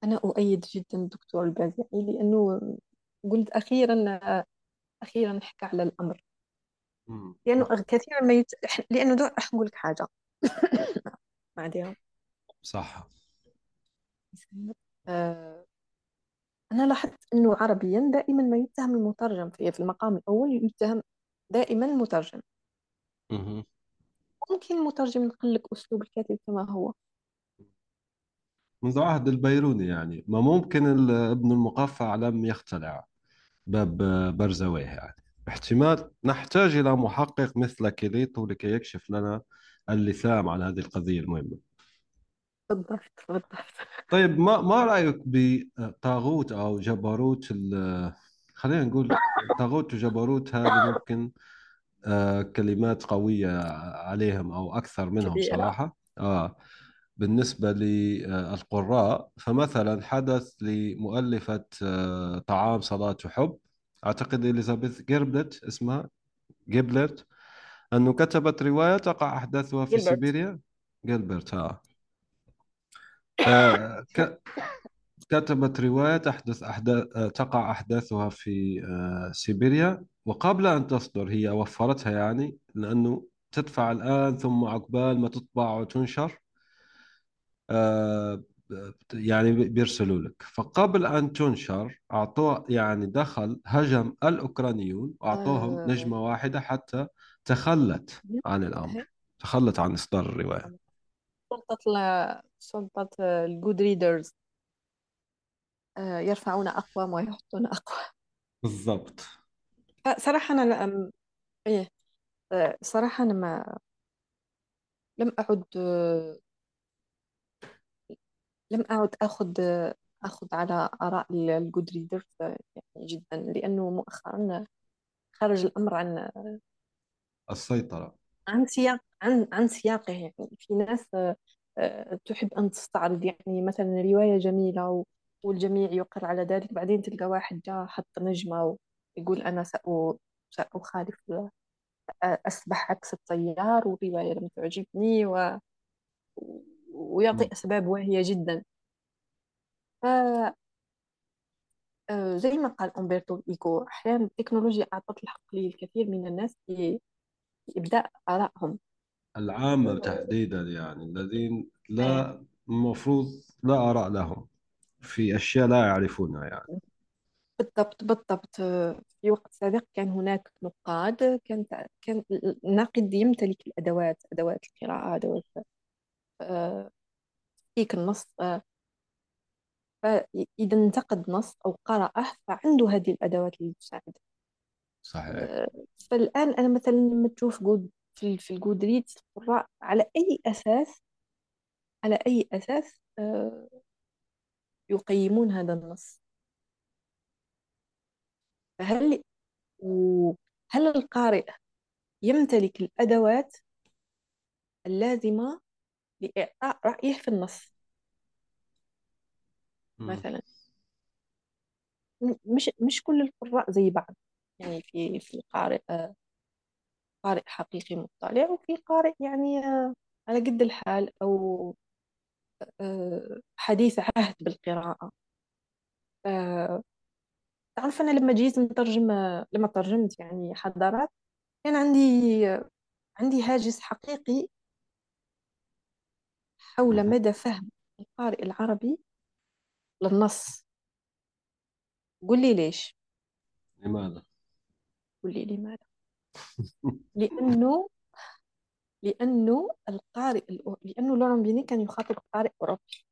أنا أؤيد جدا الدكتور البازعي لأنه قلت أخيرا أخيرا حكى على الأمر. مم. لأنه كثيرا ما يت... لأنه دو... راح نقول لك حاجة. بعدها صح. آه أنا لاحظت أنه عربيا دائما ما يتهم المترجم في في المقام الأول يتهم دائما المترجم. مهم. ممكن المترجم ينقل لك أسلوب الكاتب كما هو. منذ عهد البيروني يعني. ما ممكن ابن المقفع لم يخترع باب برزويه يعني. احتمال نحتاج إلى محقق مثل كيليتو لكي يكشف لنا اللثام عن هذه القضية المهمة. بالضبط بالضبط. طيب ما ما رأيك بطاغوت أو جبروت خلينا نقول طاغوت وجبروت هذه ممكن آه، كلمات قوية عليهم أو أكثر منهم كبيرة صراحة. آه. بالنسبة للقراء فمثلا حدث لمؤلفة آه، طعام صلاة وحب أعتقد إليزابيث جيربلت اسمها جيبلت أنه كتبت رواية تقع أحداثها في جيلبرت سيبيريا. جيلبرت آه, آه ك... كتبت رواية تحدث أحداث تقع أحداثها في آه، سيبيريا. وقبل أن تصدر هي وفرتها يعني لأنه تدفع الآن ثم عقبال ما تطبع وتنشر. آه، يعني بيرسلوا لك. فقبل أن تنشر أعطوه يعني دخل هجم الأوكرانيون وأعطوهم آه، نجمة واحدة حتى تخلت عن الأمر. تخلت عن إصدار الرواية. سلطة ال- سلطة ال Goodreads يرفعون أقوام ويحطون أقوام. بالضبط. صراحة أنا لا- أم- إيه. آه، صراحة أنا ما لم آه، لم أعد أخذ أخذ على آراء ال Goodreads يعني جدا لأنه مؤخرا خرج الأمر عن السيطرة. عن سياق عن عن سياقه. يعني في ناس آه، تحب أن تستعرض يعني مثلا رواية جميلة والجميع يقر على ذلك بعدين تلقى واحد جاء حط نجمة ويقول أنا سأ- سأخالف أسبح عكس التيار والرواية لم تعجبني و... ويعطي. أسباب واهية جدا. ف آه، زي ما قال أمبرتو إيكو أحيانا التكنولوجيا أعطت الحق للكثير من الناس في إبداء آرائهم. العامة تحديدا يعني الذين لا المفروض لا آراء لهم في أشياء لا يعرفونها يعني. بالضبط بالضبط. في وقت سابق كان هناك نقاد كان كان الناقد يمتلك الأدوات أدوات القراءة أدوات تحقيق النص آه، فإذا انتقد نص أو قرأه فعنده هذه الأدوات اللي تساعده صحيح. آه، فالآن أنا مثلا لما تشوف جود في في القراء على أي أساس على أي أساس آه، يقيمون هذا النص؟ فهل وهل القارئ يمتلك الأدوات اللازمة لإعطاء رأيه في النص. مم. مثلا. م- مش مش كل القراء زي بعض. يعني في في قارئ آه، قارئ حقيقي مطلع وفي قارئ يعني آه، على قد الحال أو آه، حديث عهد بالقراءة. آه، تعرف أنا لما جيت نترجم لما ترجمت يعني حضارات كان عندي عندي هاجس حقيقي حول. مدى فهم القارئ العربي للنص قل لي ليش لماذا؟ قل لي لماذا لأنه لأنه القارئ لأنه لوران بيني كان يخاطب قارئ أوروبي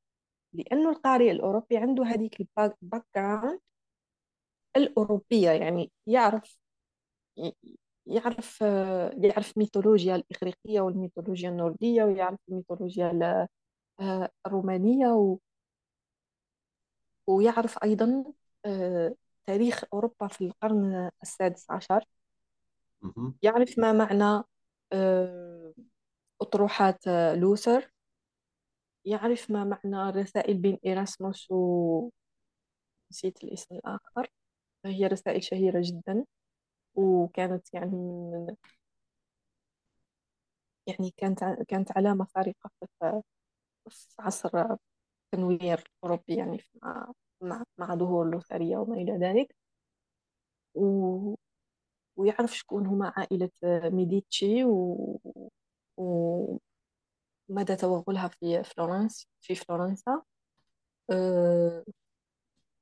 لأنه القارئ الأوروبي عنده هذيك ال back background الأوروبية يعني يعرف يعرف يعرف الميثولوجيا الإغريقية والميثولوجيا النوردية ويعرف الميثولوجيا ال- آه، الرومانية و- ويعرف أيضا آه، تاريخ أوروبا في القرن السادس عشر. يعرف ما معنى آه، أطروحات لوثر. يعرف ما معنى الرسائل بين إيراسموس ونسيت الاسم الآخر. هي رسائل شهيرة جدا. وكانت يعني من يعني كانت كانت علامة فارقة في عصر التنوير الأوروبي يعني مع مع مع ظهور اللوثرية وما إلى ذلك. و... ويعرف شكون هما عائلة ميديتشي و... ومدى توغلها في فلورنس في فرنسا أه،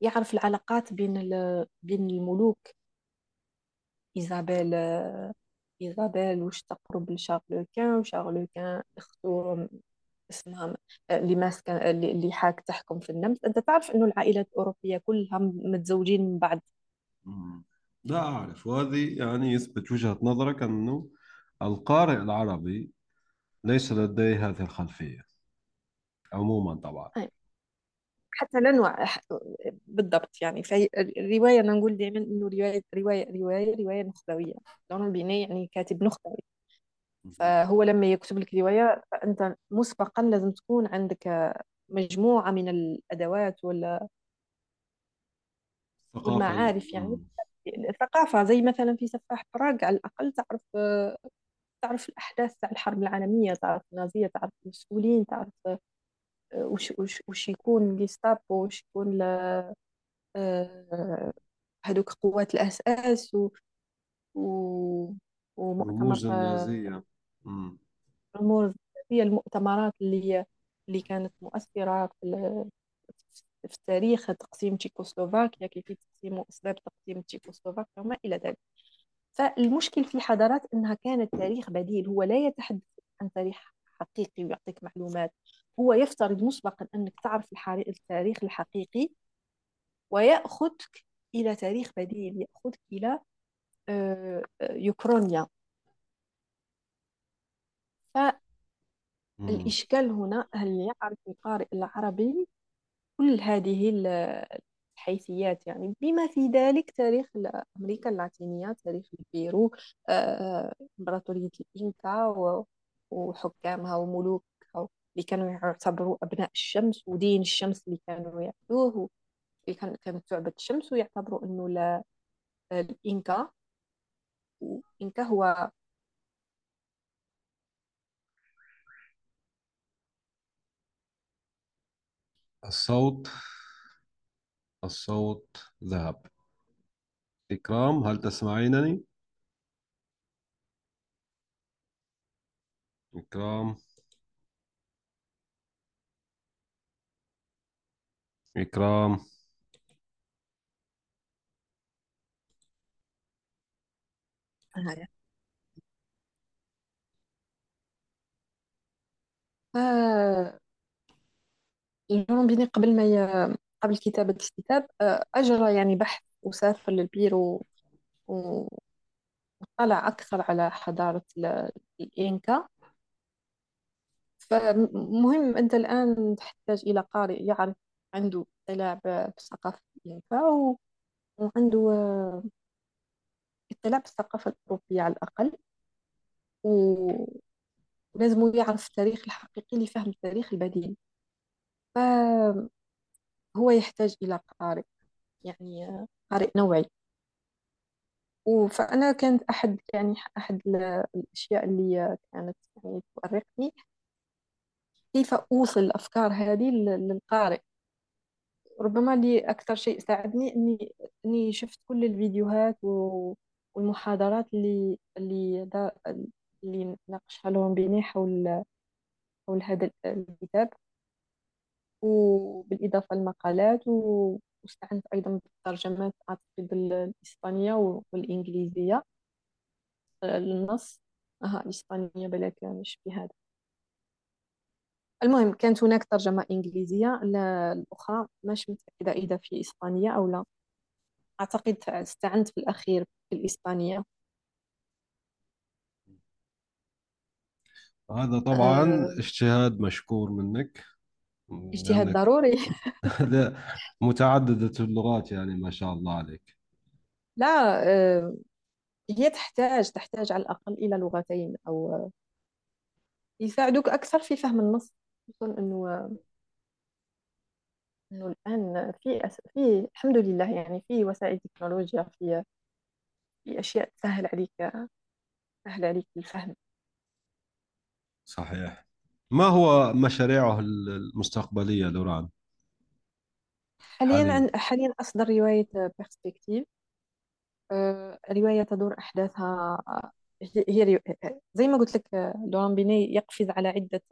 يعرف العلاقات بين ال... بين الملوك إيزابيل إيزابيل واش تقرب لشارل كان وشارل كان اخته اسمها اللي ماسكة اللي اللي حاك تحكم في النمس أنت تعرف إنه العائلات الأوروبية كلها متزوجين من مم. لا أعرف وهذه يعني يثبت وجهة نظرك أنه القارئ العربي ليس لديه هذه الخلفية عموما طبعا أي. حتى لا نوع ح- بالضبط يعني. في الرواية أنا نقول دائما إنه رواية رواية رواية رواية نخبوية. لون بيني يعني كاتب نخبوي. فهو لما يكتب لك رواية فأنت مسبقا لازم تكون عندك مجموعة من الأدوات ولا ثقافة والمعارف يعني. الثقافة زي مثلا في سفاح براغ على الأقل تعرف تعرف الأحداث تاع الحرب العالمية تعرف النازية تعرف المسؤولين تعرف وش, وش, وش يكون جيستابو وش يكون آه، هذوك قوات الأس أس و... و... ومؤتمر النازية. رموز هي المؤتمرات اللي اللي كانت مؤثرة في, ال... في التاريخ تقسيم تشيكوسلوفاكيا كيف تقسيم أسباب تقسيم تشيكوسلوفاكيا وما إلى ذلك. فالمشكل في الحضارات أنها كانت تاريخ بديل هو لا يتحدث عن تاريخ حقيقي ويعطيك معلومات. هو يفترض مسبقا أنك تعرف التاريخ الحقيقي ويأخذك إلى تاريخ بديل يأخذك إلى آه، آه، يوكرونيا. فالإشكال هنا هل يعرف القارئ العربي كل هذه الحيثيات؟ يعني بما في ذلك تاريخ أمريكا اللاتينية تاريخ البيرو آه، إمبراطورية الإنكا وحكامها وملوكها. اللي كانوا يعتبروا أبناء الشمس ودين الشمس اللي كانوا يعبدوه. اللي كانت تعبد الشمس ويعتبروا أنه الإنكا. الإنكا هو الصوت الصوت ذهب. إكرام هل تسمعينني؟ إكرام. إكرام. هاي. آه الجولومبيني قبل ما ي... قبل كتابة الكتاب آه أجرى يعني بحث وسافر للبيرو و... وطلع أكثر على حضارة الإنكا. فمهم أنت الآن تحتاج إلى قارئ يعرف عنده اطلاع الإنكا و... وعنده آه، اطلاع بالثقافة الأوروبية على الأقل. ولازم يعرف التاريخ الحقيقي لفهم التاريخ البديل. فهو يحتاج إلى قارئ يعني قارئ نوعي. فأنا كانت أحد يعني أحد الأشياء اللي كانت يعني تؤرقني. كيف أوصل الأفكار هذه للقارئ؟ ربما لي أكثر شيء ساعدني إني إني شفت كل الفيديوهات والمحاضرات اللي اللي اللي ناقشها لهم بيني حول حول هذا الكتاب. وبالإضافة للمقالات واستعنت أيضا بالترجمات أعتقد الإسبانية والإنجليزية. للنص. أها الإسبانية بلا مش بهذا. المهم كانت هناك ترجمة إنجليزية الأخرى مش متأكدة إذا في إسبانية أو لا. أعتقد استعنت في الأخير في الإسبانية هذا طبعا أه. اجتهاد مشكور منك. اجتهاد ضروري. متعددة اللغات يعني ما شاء الله عليك. لا أه هي تحتاج تحتاج على الأقل إلى لغتين أو يساعدوك أكثر في فهم النص. خصوصا أنه إنه الآن في أس... في الحمد لله يعني في وسائل تكنولوجيا في في أشياء تسهل عليك تسهل عليك الفهم. صحيح. ما هو مشاريعه المستقبلية لوران؟ حاليا عن... حاليا أصدر رواية Perspective آه، رواية تدور أحداثها هي, هي زي ما قلت لك لوران بيني يقفز على عدة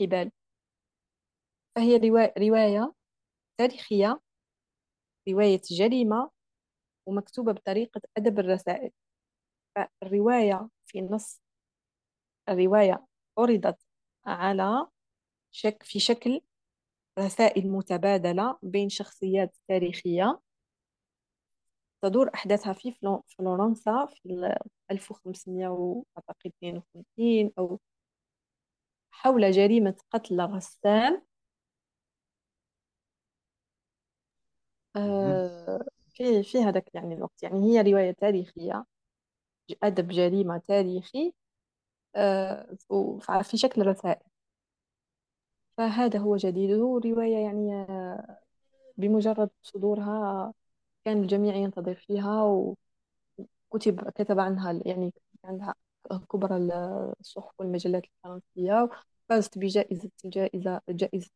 حبال. فهي رواية تاريخية رواية جريمة ومكتوبة بطريقة أدب الرسائل. فالرواية في نص الرواية عرضت على شك في شكل رسائل متبادلة بين شخصيات تاريخية تدور أحداثها في فلورنسا في 1552 أو حول جريمة قتل غسان. آه، في في هذاك يعني الوقت. يعني هي رواية تاريخية أدب جريمة تاريخي آه، في شكل رسائل. فهذا هو جديد رواية يعني آه، بمجرد صدورها كان الجميع ينتظر فيها وكتب كتب عنها يعني عندها كبرى الصحف والمجلات الفرنسية فازت بجائزة الجائزة جائزة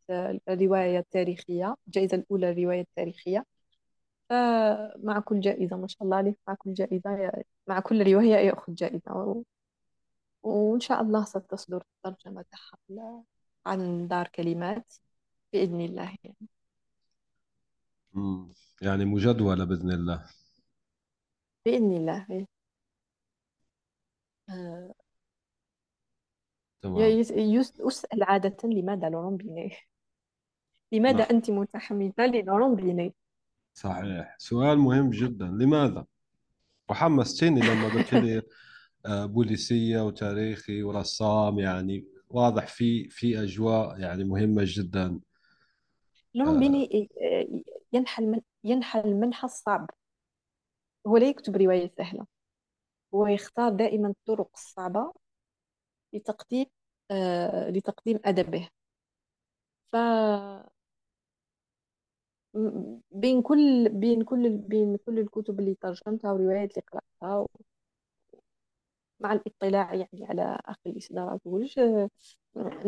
الرواية التاريخية الجائزة الأولى للرواية التاريخية فمع كل جائزة ما شاء الله عليه مع كل جائزة مع كل رواية يأخذ جائزة و... وإن شاء الله ستصدر الترجمة تاعها عن دار كلمات بإذن الله يعني. يعني مجدولة بإذن الله بإذن الله. آه، تمام. يس- يس- أسأل عادة لماذا لورون بيني؟ لماذا نعم. أنت متحمسة للورون بيني؟ صحيح. سؤال مهم جدا. لماذا؟ وحمستني لما قلت لي آه، بوليسية وتاريخي ورسام يعني واضح في في أجواء يعني مهمة جدا. لورون آه، بيني آه، ينحى المن... ينحى المنحى الصعب هو لا يكتب رواية سهلة. هو يختار دائما الطرق الصعبة لتقديم آه، لتقديم أدبه. ف بين كل بين كل بين كل الكتب اللي ترجمتها والروايات اللي قرأتها مع الاطلاع يعني على آخر الإصدارات وش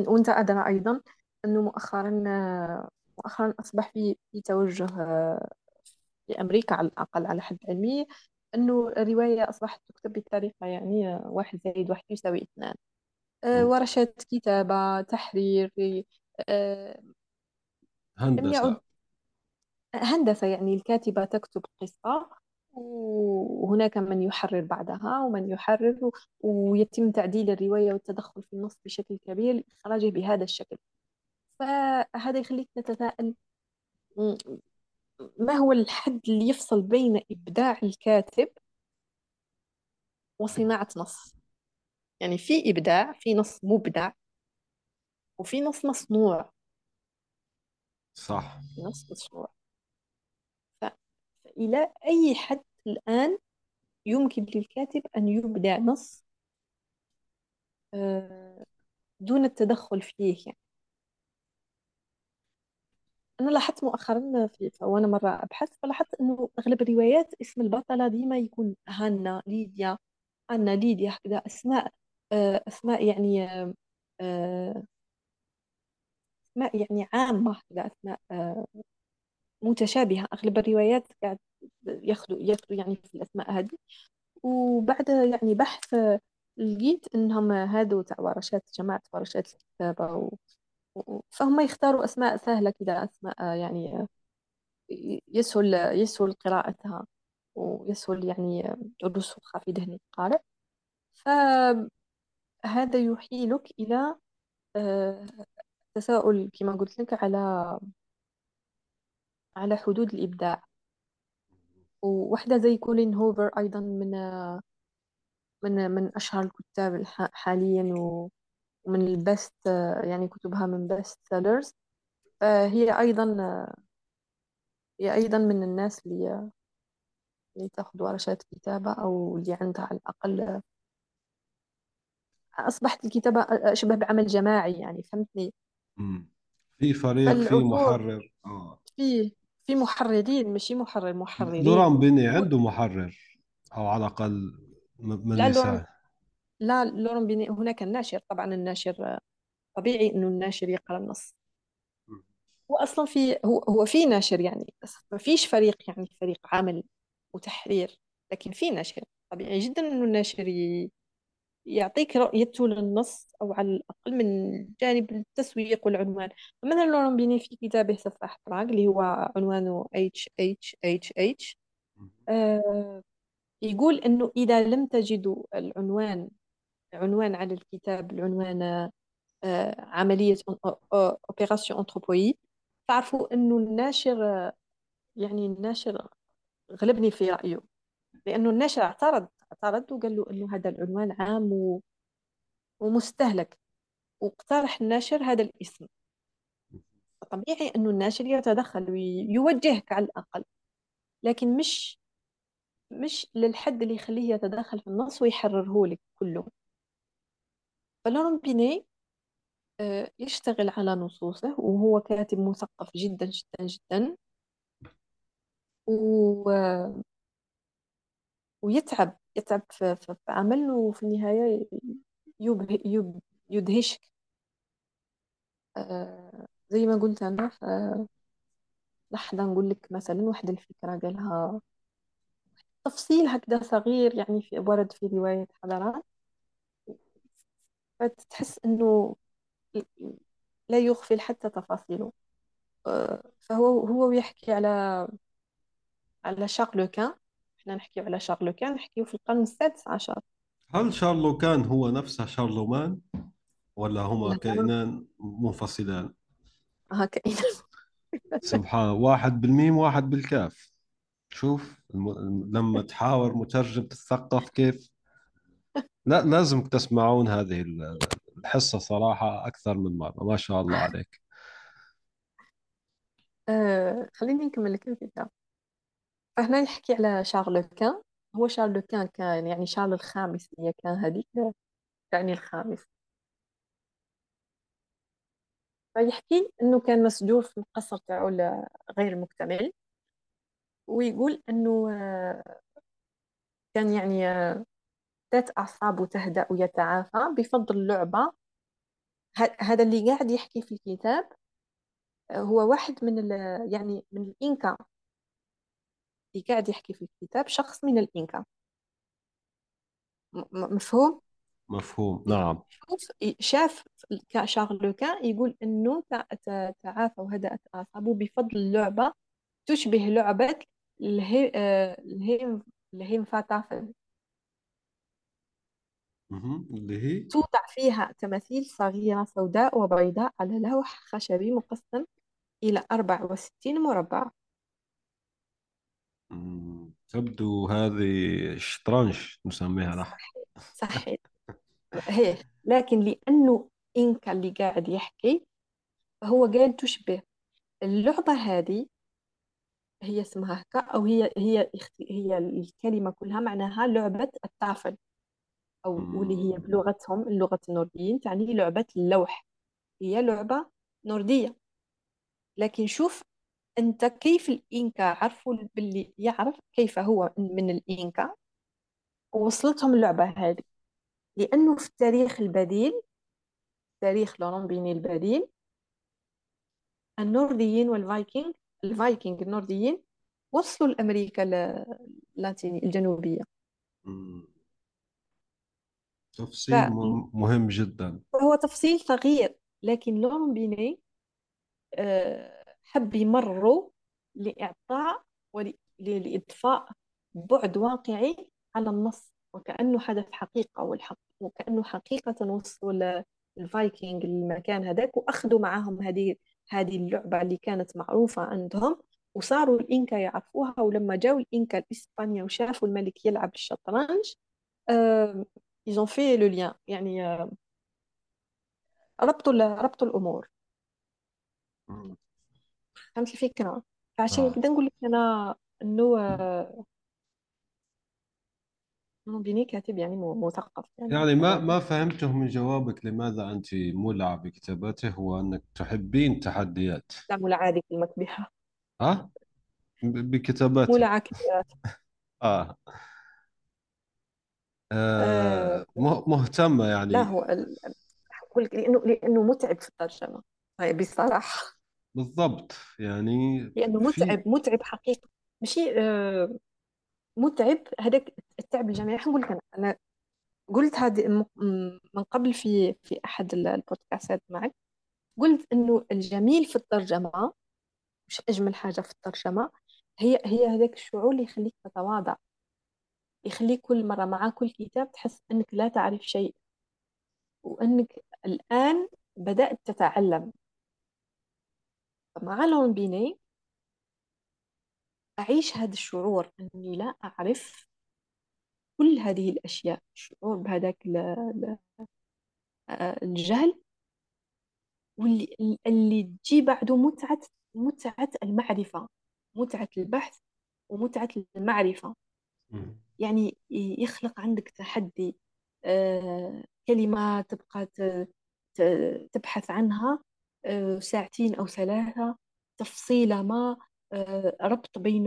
وأنت أدرى أيضا أنه مؤخرا مؤخرا أصبح في في توجه في أمريكا على الأقل على حد علمي. أنه الرواية أصبحت تكتب بالطريقة يعني واحد زائد واحد يساوي اثنان. م، ورشات كتابة تحرير يعد هندسة. هندسة يعني الكاتبة تكتب قصة وهناك من يحرر بعدها ومن يحرر ويتم تعديل الرواية والتدخل في النص بشكل كبير لإخراجه بهذا الشكل. فهذا يخليك تتساءل ما هو الحد اللي يفصل بين إبداع الكاتب وصناعة نص؟ يعني في إبداع في نص مبدع وفي نص مصنوع. صح. في نص مصنوع. ف- فإلى أي حد الآن يمكن للكاتب أن يبدع نص آه، دون التدخل فيه يعني؟ أنا لاحظت مؤخرا في وأنا مرة أبحث فلاحظت أنه أغلب الروايات اسم البطلة ديما يكون هانا ليديا أنا ليديا هكذا أسماء آه، أسماء يعني آه، أسماء يعني عامة هكذا أسماء آه، متشابهة أغلب الروايات قاعد ياخذوا ياخذوا يعني في الأسماء هذه وبعد يعني بحث لقيت إنهم هادو تاع ورشات جماعة ورشات. و- فهم يختاروا أسماء سهلة كذا أسماء آه، يعني آه، يسهل يسهل قراءتها ويسهل يعني رسوخها في ذهن القارئ فهذا يحيلك إلى آه، تساؤل كما قلت لك على على حدود الإبداع. وواحدة زي كولين هوفر أيضا من من من أشهر الكتاب حاليا و- ومن البست يعني كتبها من بست سيلرز فهي أيضا هي أيضا من الناس اللي اللي تأخذ ورشات كتابة أو اللي عندها على الأقل أصبحت الكتابة أشبه بعمل جماعي يعني فهمتني. في فريق في محرر. آه. في في محررين مش محرر محررين. لوران بيني هو عنده محرر أو على الأقل من لا يساعد لا لورن بيني هناك الناشر طبعا الناشر طبيعي إنه الناشر يقرأ النص. هو أصلا في هو هو في ناشر يعني بس ما فيش فريق يعني فريق عمل وتحرير لكن في ناشر. طبيعي جدا إنه الناشر يعطيك رؤيته للنص أو على الأقل من جانب التسويق والعنوان. مثلا لوران بيني في كتابه سفاح براغ اللي هو عنوانه H H H آه يقول إنه إذا لم تجدوا العنوان عنوان على الكتاب العنوان آه عملية أوبيراسيون أنثروبويد تعرفوا إنه الناشر يعني الناشر غلبني في رأيه لأنه الناشر اعترض اعترض وقال له إنه هذا العنوان عام و- ومستهلك واقترح الناشر هذا الاسم. طبيعي أنه الناشر يتدخل ويوجهك على الأقل لكن مش مش للحد اللي يخليه يتدخل في النص ويحرره لك كله. فلورون بيني آه، يشتغل على نصوصه وهو كاتب مثقف جدا جدا جدا. و... ويتعب يتعب في, عمل وفي النهاية يبه... يب... يدهشك. آه، زي ما قلت أنا ف- لحظة نقول لك مثلا واحدة الفكرة قالها. تفصيل هكذا صغير يعني في ورد في رواية حضارات فتحس إنه لا يغفل حتى تفاصيله. آه، فهو هو يحكي على على شارلوكان إحنا نحكي على شارلوكان نحكيه في القرن السادس عشر. هل شارلوكان هو نفسه شارلومان ولا هما لا. كائنان منفصلان؟ هكا سبحان واحد بالميم واحد بالكاف. شوف الم... لما تحاور مترجم تتثقف كيف. لا لازم تسمعون هذه ال- الحصة صراحة أكثر من مرة. ما شاء الله عليك. آه خليني نكمل لك الكتاب. فهنا يحكي على شارلوكان هو شارلوكان كان يعني شارل الخامس هي كان هذيك تعني الخامس. فيحكي إنه كان مسجون في القصر تاعو غير مكتمل. ويقول إنه آه، كان يعني آه، ذات اعصابه تهدأ ويتعافى بفضل اللعبة. هذا اللي قاعد يحكي في الكتاب هو واحد من يعني من الإنكا. اللي قاعد يحكي في الكتاب شخص من الإنكا. مفهوم؟ مفهوم نعم. شاف شارلوكان يقول إنه تعافى وهدأت اعصابه بفضل اللعبة تشبه لعبة الهي آه، الهيم الهيم فاتافل. مهم. اللي هي؟ توضع فيها تماثيل صغيرة سوداء وبيضاء على لوح خشبي مقسم إلى 64 مربع. مم. تبدو هذه شطرنج نسميها نحن صحيح هي لكن لأنه إنكا اللي قاعد يحكي هو قال تشبه. اللعبة هذه هي اسمها هكا أو هي هي هي الكلمة كلها معناها لعبة التافل أو واللي هي. بلغتهم اللغة النورديين تعني لعبة اللوح. هي لعبة نوردية. لكن شوف أنت كيف الإنكا عرفوا باللي يعرف كيف هو من الإنكا؟ ووصلتهم اللعبة هذه. لأنه في التاريخ البديل تاريخ لوران بيني البديل النورديين والفايكنج الفايكنج النورديين وصلوا لأمريكا اللاتينية الجنوبية. مم. تفصيل مهم مهم جدا. فهو تفصيل صغير لكن لوران بيني آه، حب يمروا لإعطاء ولإضفاء بعد واقعي على النص وكأنه حدث حقيقة والحق وكأنه حقيقة وصلوا الفايكنج المكان هذاك وأخذوا معهم هذه هذه اللعبة اللي كانت معروفة عندهم وصاروا الإنكا يعرفوها ولما جاوا الإنكا لإسبانيا وشافوا الملك يلعب الشطرنج آه ils ont fait le lien. يعني آه، ربطوا ال- ربطوا الأمور. مم. فهمت الفكرة؟ فعشان آه. كده نقول لك أنا إنه آه، إنه بيني كاتب يعني مثقف يعني. يعني ما ما فهمته من جوابك لماذا أنت مولعة بكتابته هو أنك تحبين التحديات لا العادي كلمة بها ها ب- بكتاباته مولعة كثيرة آه, آه آه مه- مهتمة لا يعني هو أقول لك لأنه لأنه متعب في الترجمة. هاي بصراحة. بالضبط. يعني لأنه في متعب متعب حقيقة ماشي آه متعب. هذاك التعب الجماعي. نقول لك أنا أنا قلت هذه من قبل في في أحد ال- البودكاستات معك. قلت إنه الجميل في الترجمة مش أجمل حاجة في الترجمة هي هي هذاك الشعور اللي يخليك تتواضع. يخليك كل مرة مع كل كتاب تحس أنك لا تعرف شيء. وأنك الآن بدأت تتعلم. مع لون بيني أعيش هذا الشعور أني لا أعرف كل هذه الأشياء. الشعور بهذاك آه، الجهل واللي اللي تجي بعده متعة متعة المعرفة متعة البحث ومتعة المعرفة. يعني يخلق عندك تحدي آه، كلمة تبقى تبحث عنها آه، ساعتين أو ثلاثة تفصيلة ما آه، ربط بين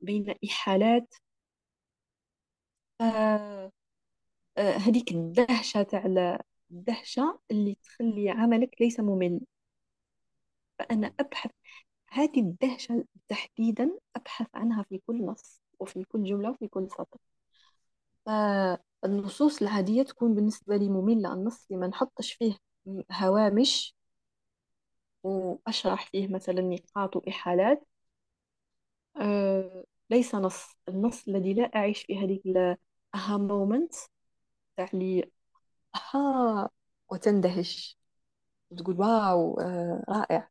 بين إحالات. هذيك الدهشة تاع ال- الدهشة اللي تخلي عملك ليس ممل. فأنا أبحث هذه الدهشة تحديدا أبحث عنها في كل نص. وفي كل جملة وفي كل سطر. فالنصوص العادية تكون بالنسبة لي مملة النص اللي ما نحطش فيه هوامش وأشرح فيه مثلا نقاط وإحالات. ليس نص النص الذي لا أعيش في هذه الأها مومنت تاع لي أها وتندهش وتقول واو رائع.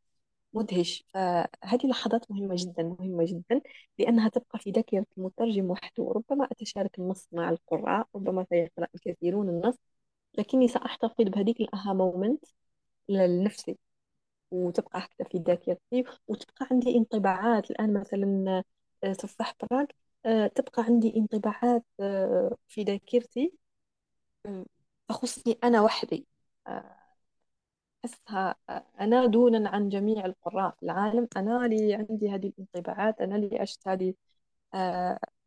مدهش. فهذه اللحظات مهمة جدا مهمة جدا لأنها تبقى في ذاكرة المترجم وحده. ربما أتشارك النص مع القراء ربما سيقرأ الكثيرون النص لكني سأحتفظ بهذيك الأها مومنت لنفسي. وتبقى هكذا في ذاكرتي وتبقى عندي انطباعات. الآن مثلا آه، تفاح براغ آه، تبقى عندي انطباعات آه، في ذاكرتي. تخصني أنا وحدي. أحسها أنا دونا عن جميع القراء في العالم. أنا اللي عندي هذه الانطباعات أنا اللي عشت هذه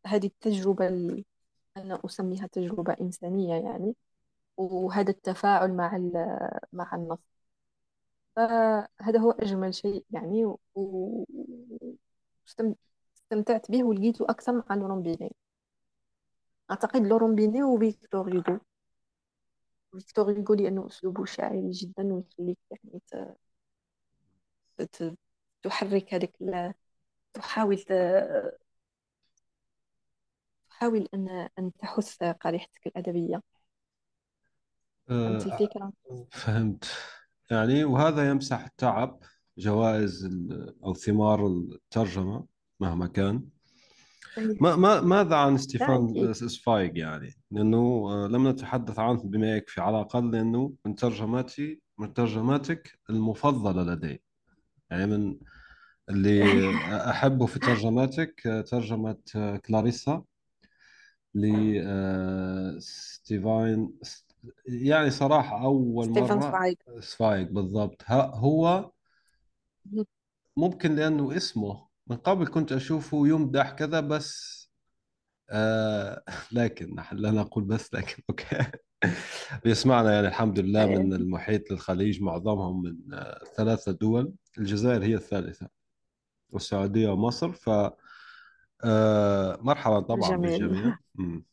هذه التجربة أنا أسميها تجربة إنسانية يعني وهذا التفاعل مع مع النص. فهذا هو أجمل شيء يعني واستمتعت به ولقيته أكثر مع لورون بيني أعتقد لورون بيني وفيكتور هيغو. فيكتور هيغو لأنه أسلوبه شاعري جدا ويخليك يعني ت... تحرك هذيك تحاول تحاول أن أن تحث قريحتك الأدبية. فهمت أه الفكرة؟ فهمت. يعني وهذا يمسح التعب جوائز أو ثمار الترجمة مهما كان. ما ما ماذا عن ستيفان سفايغ يعني؟ لأنه آه، لم نتحدث عنه بما يكفي. على الأقل لأنه من ترجماتي من ترجماتك المفضلة لدي. يعني من اللي أحبه في ترجماتك آه، ترجمة آه، كلاريسا لستيفان يعني صراحة أول ستيفن مرة سفايغ سفايغ بالضبط. هو ممكن لأنه اسمه من قبل كنت أشوفه يمدح كذا بس آه لكن لا نقول بس لكن أوكي. بيسمعنا يعني الحمد لله من المحيط للخليج معظمهم من آه ثلاثة دول. الجزائر هي الثالثة والسعودية ومصر ف آه مرحبا طبعا جميل. بالجميع.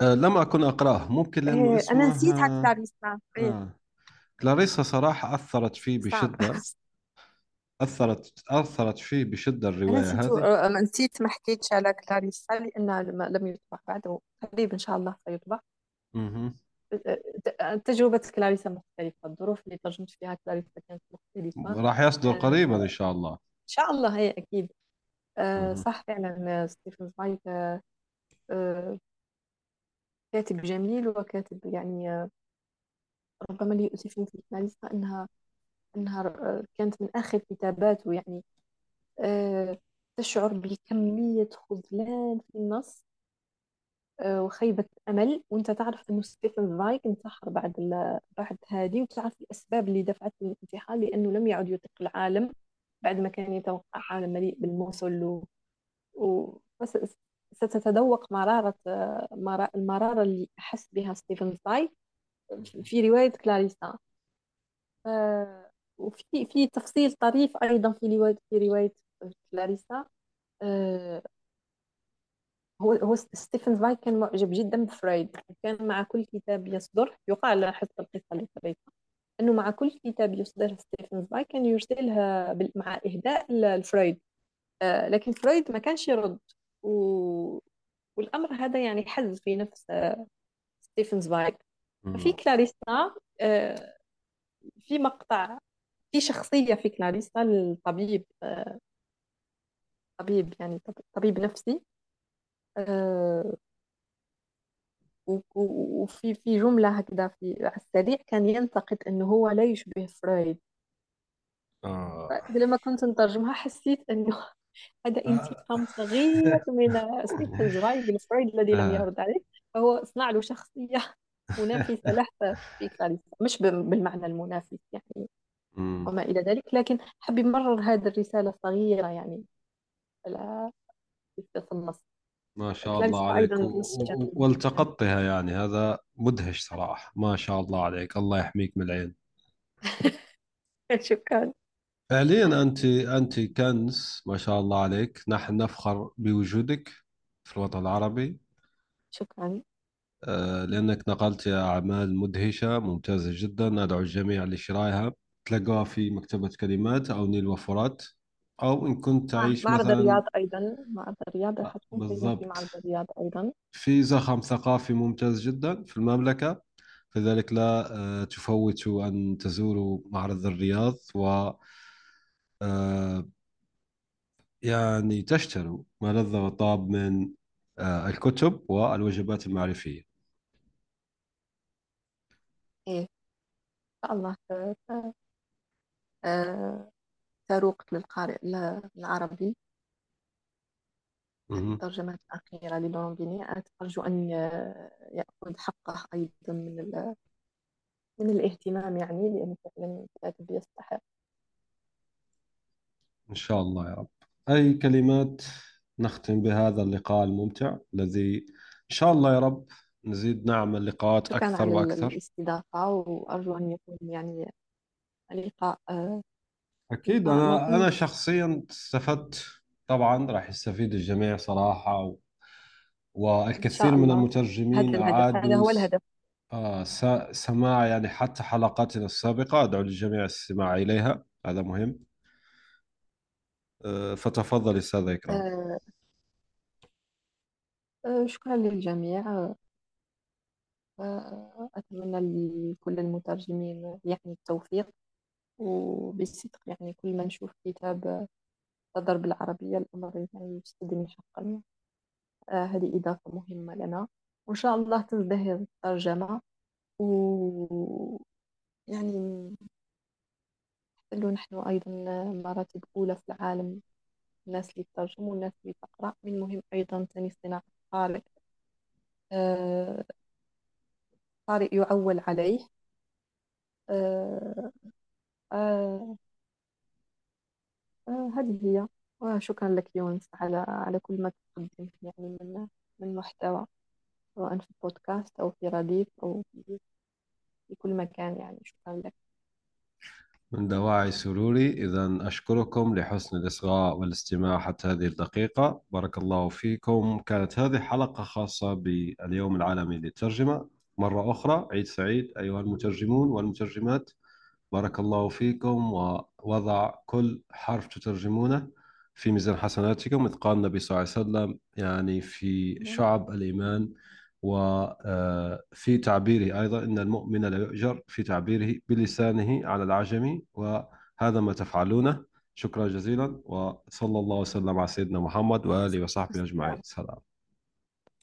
آه لم أكن أقرأه. ممكن لأنه إيه أنا اسمه نسيتها كلاريسا إيه. آه. كلاريسا صراحة أثرت فيه بشدة. أثرت أثرت فيه بشدة أنا الرواية نسيت هذه. نسيت ما حكيتش على كلاريسا لأنها لم لم يطبع بعد قريب إن شاء الله سيطبع مهم. تجربة كلاريسا مختلفة الظروف اللي ترجمت فيها كلاريسا كانت مختلفة. راح يصدر آه، قريبا إن شاء الله. إن شاء الله هي أكيد. آه، مهم. صح فعلا ستيفن زفايغ آه، كاتب جميل وكاتب يعني ربما اللي يؤسفني في كلاريسا أنها أنها كانت من آخر كتاباته يعني تشعر بكمية خذلان في النص آه، وخيبة أمل وأنت تعرف أنه ستيفن زايك انتحر بعد ال... بعد هذه وتعرف الأسباب اللي دفعته للانتحار لأنه لم يعد يطيق العالم بعد ما كان يتوقع عالم مليء بالموصل و... و... ستتذوق مرارة مرا... المرارة اللي أحس بها ستيفن زفايغ في رواية كلاريسا. وفي في تفصيل طريف أيضا في رواية في رواية كلاريسا آه، هو هو ستيفن زفايغ كان معجب جدا بفرويد وكان مع كل كتاب يصدر يقال حسب القصة اللي قريتها أنه مع كل كتاب يصدر ستيفن زفايغ كان يرسلها مع إهداء لفرويد آه، لكن فرويد ما كانش يرد و... والأمر هذا يعني حز في نفس آه، ستيفن زفايغ في كلاريسا في مقطع في شخصية في كلاريسا الطبيب طبيب يعني طبيب نفسي آه، وفي في جملة هكذا في على السريع كان ينتقد أنه هو لا يشبه فرويد آه. لما كنت نترجمها حسيت أنه هذا انتقام صغير من ستيفن زوايغ لفرويد الذي لم آه. يرد عليه فهو صنع له شخصية منافسة له في كلاريسا مش بالمعنى المنافس يعني وما إلى ذلك. لكن حب يمرر هذه الرسالة الصغيرة يعني في النص ما شاء الله عليك. والتقطها يعني هذا مدهش صراحة. ما شاء الله عليك. الله يحميك من العين. شكرا. فعليا أنت أنت كنز ما شاء الله عليك. نحن نفخر بوجودك في الوطن العربي. شكرا. آه، لأنك نقلت أعمال مدهشة ممتازة جدا. ندعو الجميع لشرائها. تلقاها في مكتبة كلمات أو نيل وفرات أو إن كنت تعيش معرض مثلا الرياض أيضا معرض الرياض آه، راح تكون كلمة في بالضبط معرض الرياض أيضا. في زخم ثقافي ممتاز جدا في المملكة فذلك لا آه، تفوتوا أن تزوروا معرض الرياض و آه، يعني تشتروا ما لذ وطاب من آه، الكتب والوجبات المعرفية. إيه. إن شاء الله. ت- آه، للقارئ العربي. الترجمة الأخيرة للورونبيني أرجو أن ي- يأخذ حقه أيضا من من الاهتمام يعني لأنه فعلا الكاتب يستحق. إن شاء الله يا رب. أي كلمات نختم بهذا اللقاء الممتع الذي إن شاء الله يا رب نزيد نعمل لقاءات شكرا أكثر على وأكثر. الاستضافة وأرجو أن يكون يعني لقاء آه، أنا أنا مفيد شخصيا استفدت طبعا راح يستفيد الجميع صراحة و... شاء والكثير من الله. هذا المترجمين الهدف هذا هو. الهدف. آه س... سماع يعني حتى حلقاتنا السابقة أدعو للجميع الاستماع إليها. هذا مهم. آه فتفضل أستاذ إكرام. آه، آه، شكرا للجميع. آه، أتمنى لكل المترجمين يعني التوفيق. وبالصدق يعني كل ما نشوف كتاب صدر بالعربية الأمر يعني يفسدني حقا آه، هذه إضافة مهمة لنا. وإن شاء الله تزدهر الترجمة. و يعني نحن أيضا مراتب أولى في العالم. الناس اللي تترجم والناس اللي تقرأ. من المهم أيضا تاني صناعة القارئ آه، قارئ يعول عليه. آه، آه، آه، هذه هي. وشكرا لك يونس على على كل ما تقدم يعني من من محتوى سواء في بودكاست أو في رديف أو في في كل مكان يعني. شكرا لك. من دواعي سروري إذا أشكركم لحسن الإصغاء والاستماع حتى هذه الدقيقة. بارك الله فيكم. كانت هذه حلقة خاصة باليوم العالمي للترجمة. مرة أخرى عيد سعيد أيها المترجمون والمترجمات. بارك الله فيكم ووضع كل حرف تترجمونه في ميزان حسناتكم إذ قال النبي صلى الله عليه وسلم يعني في شعب الإيمان وفي تعبيره أيضا إن المؤمن لا يؤجر في تعبيره بلسانه على العجمي وهذا ما تفعلونه. شكرا جزيلا وصلى الله وسلم على سيدنا محمد وآله وصحبه أجمعين. سلام.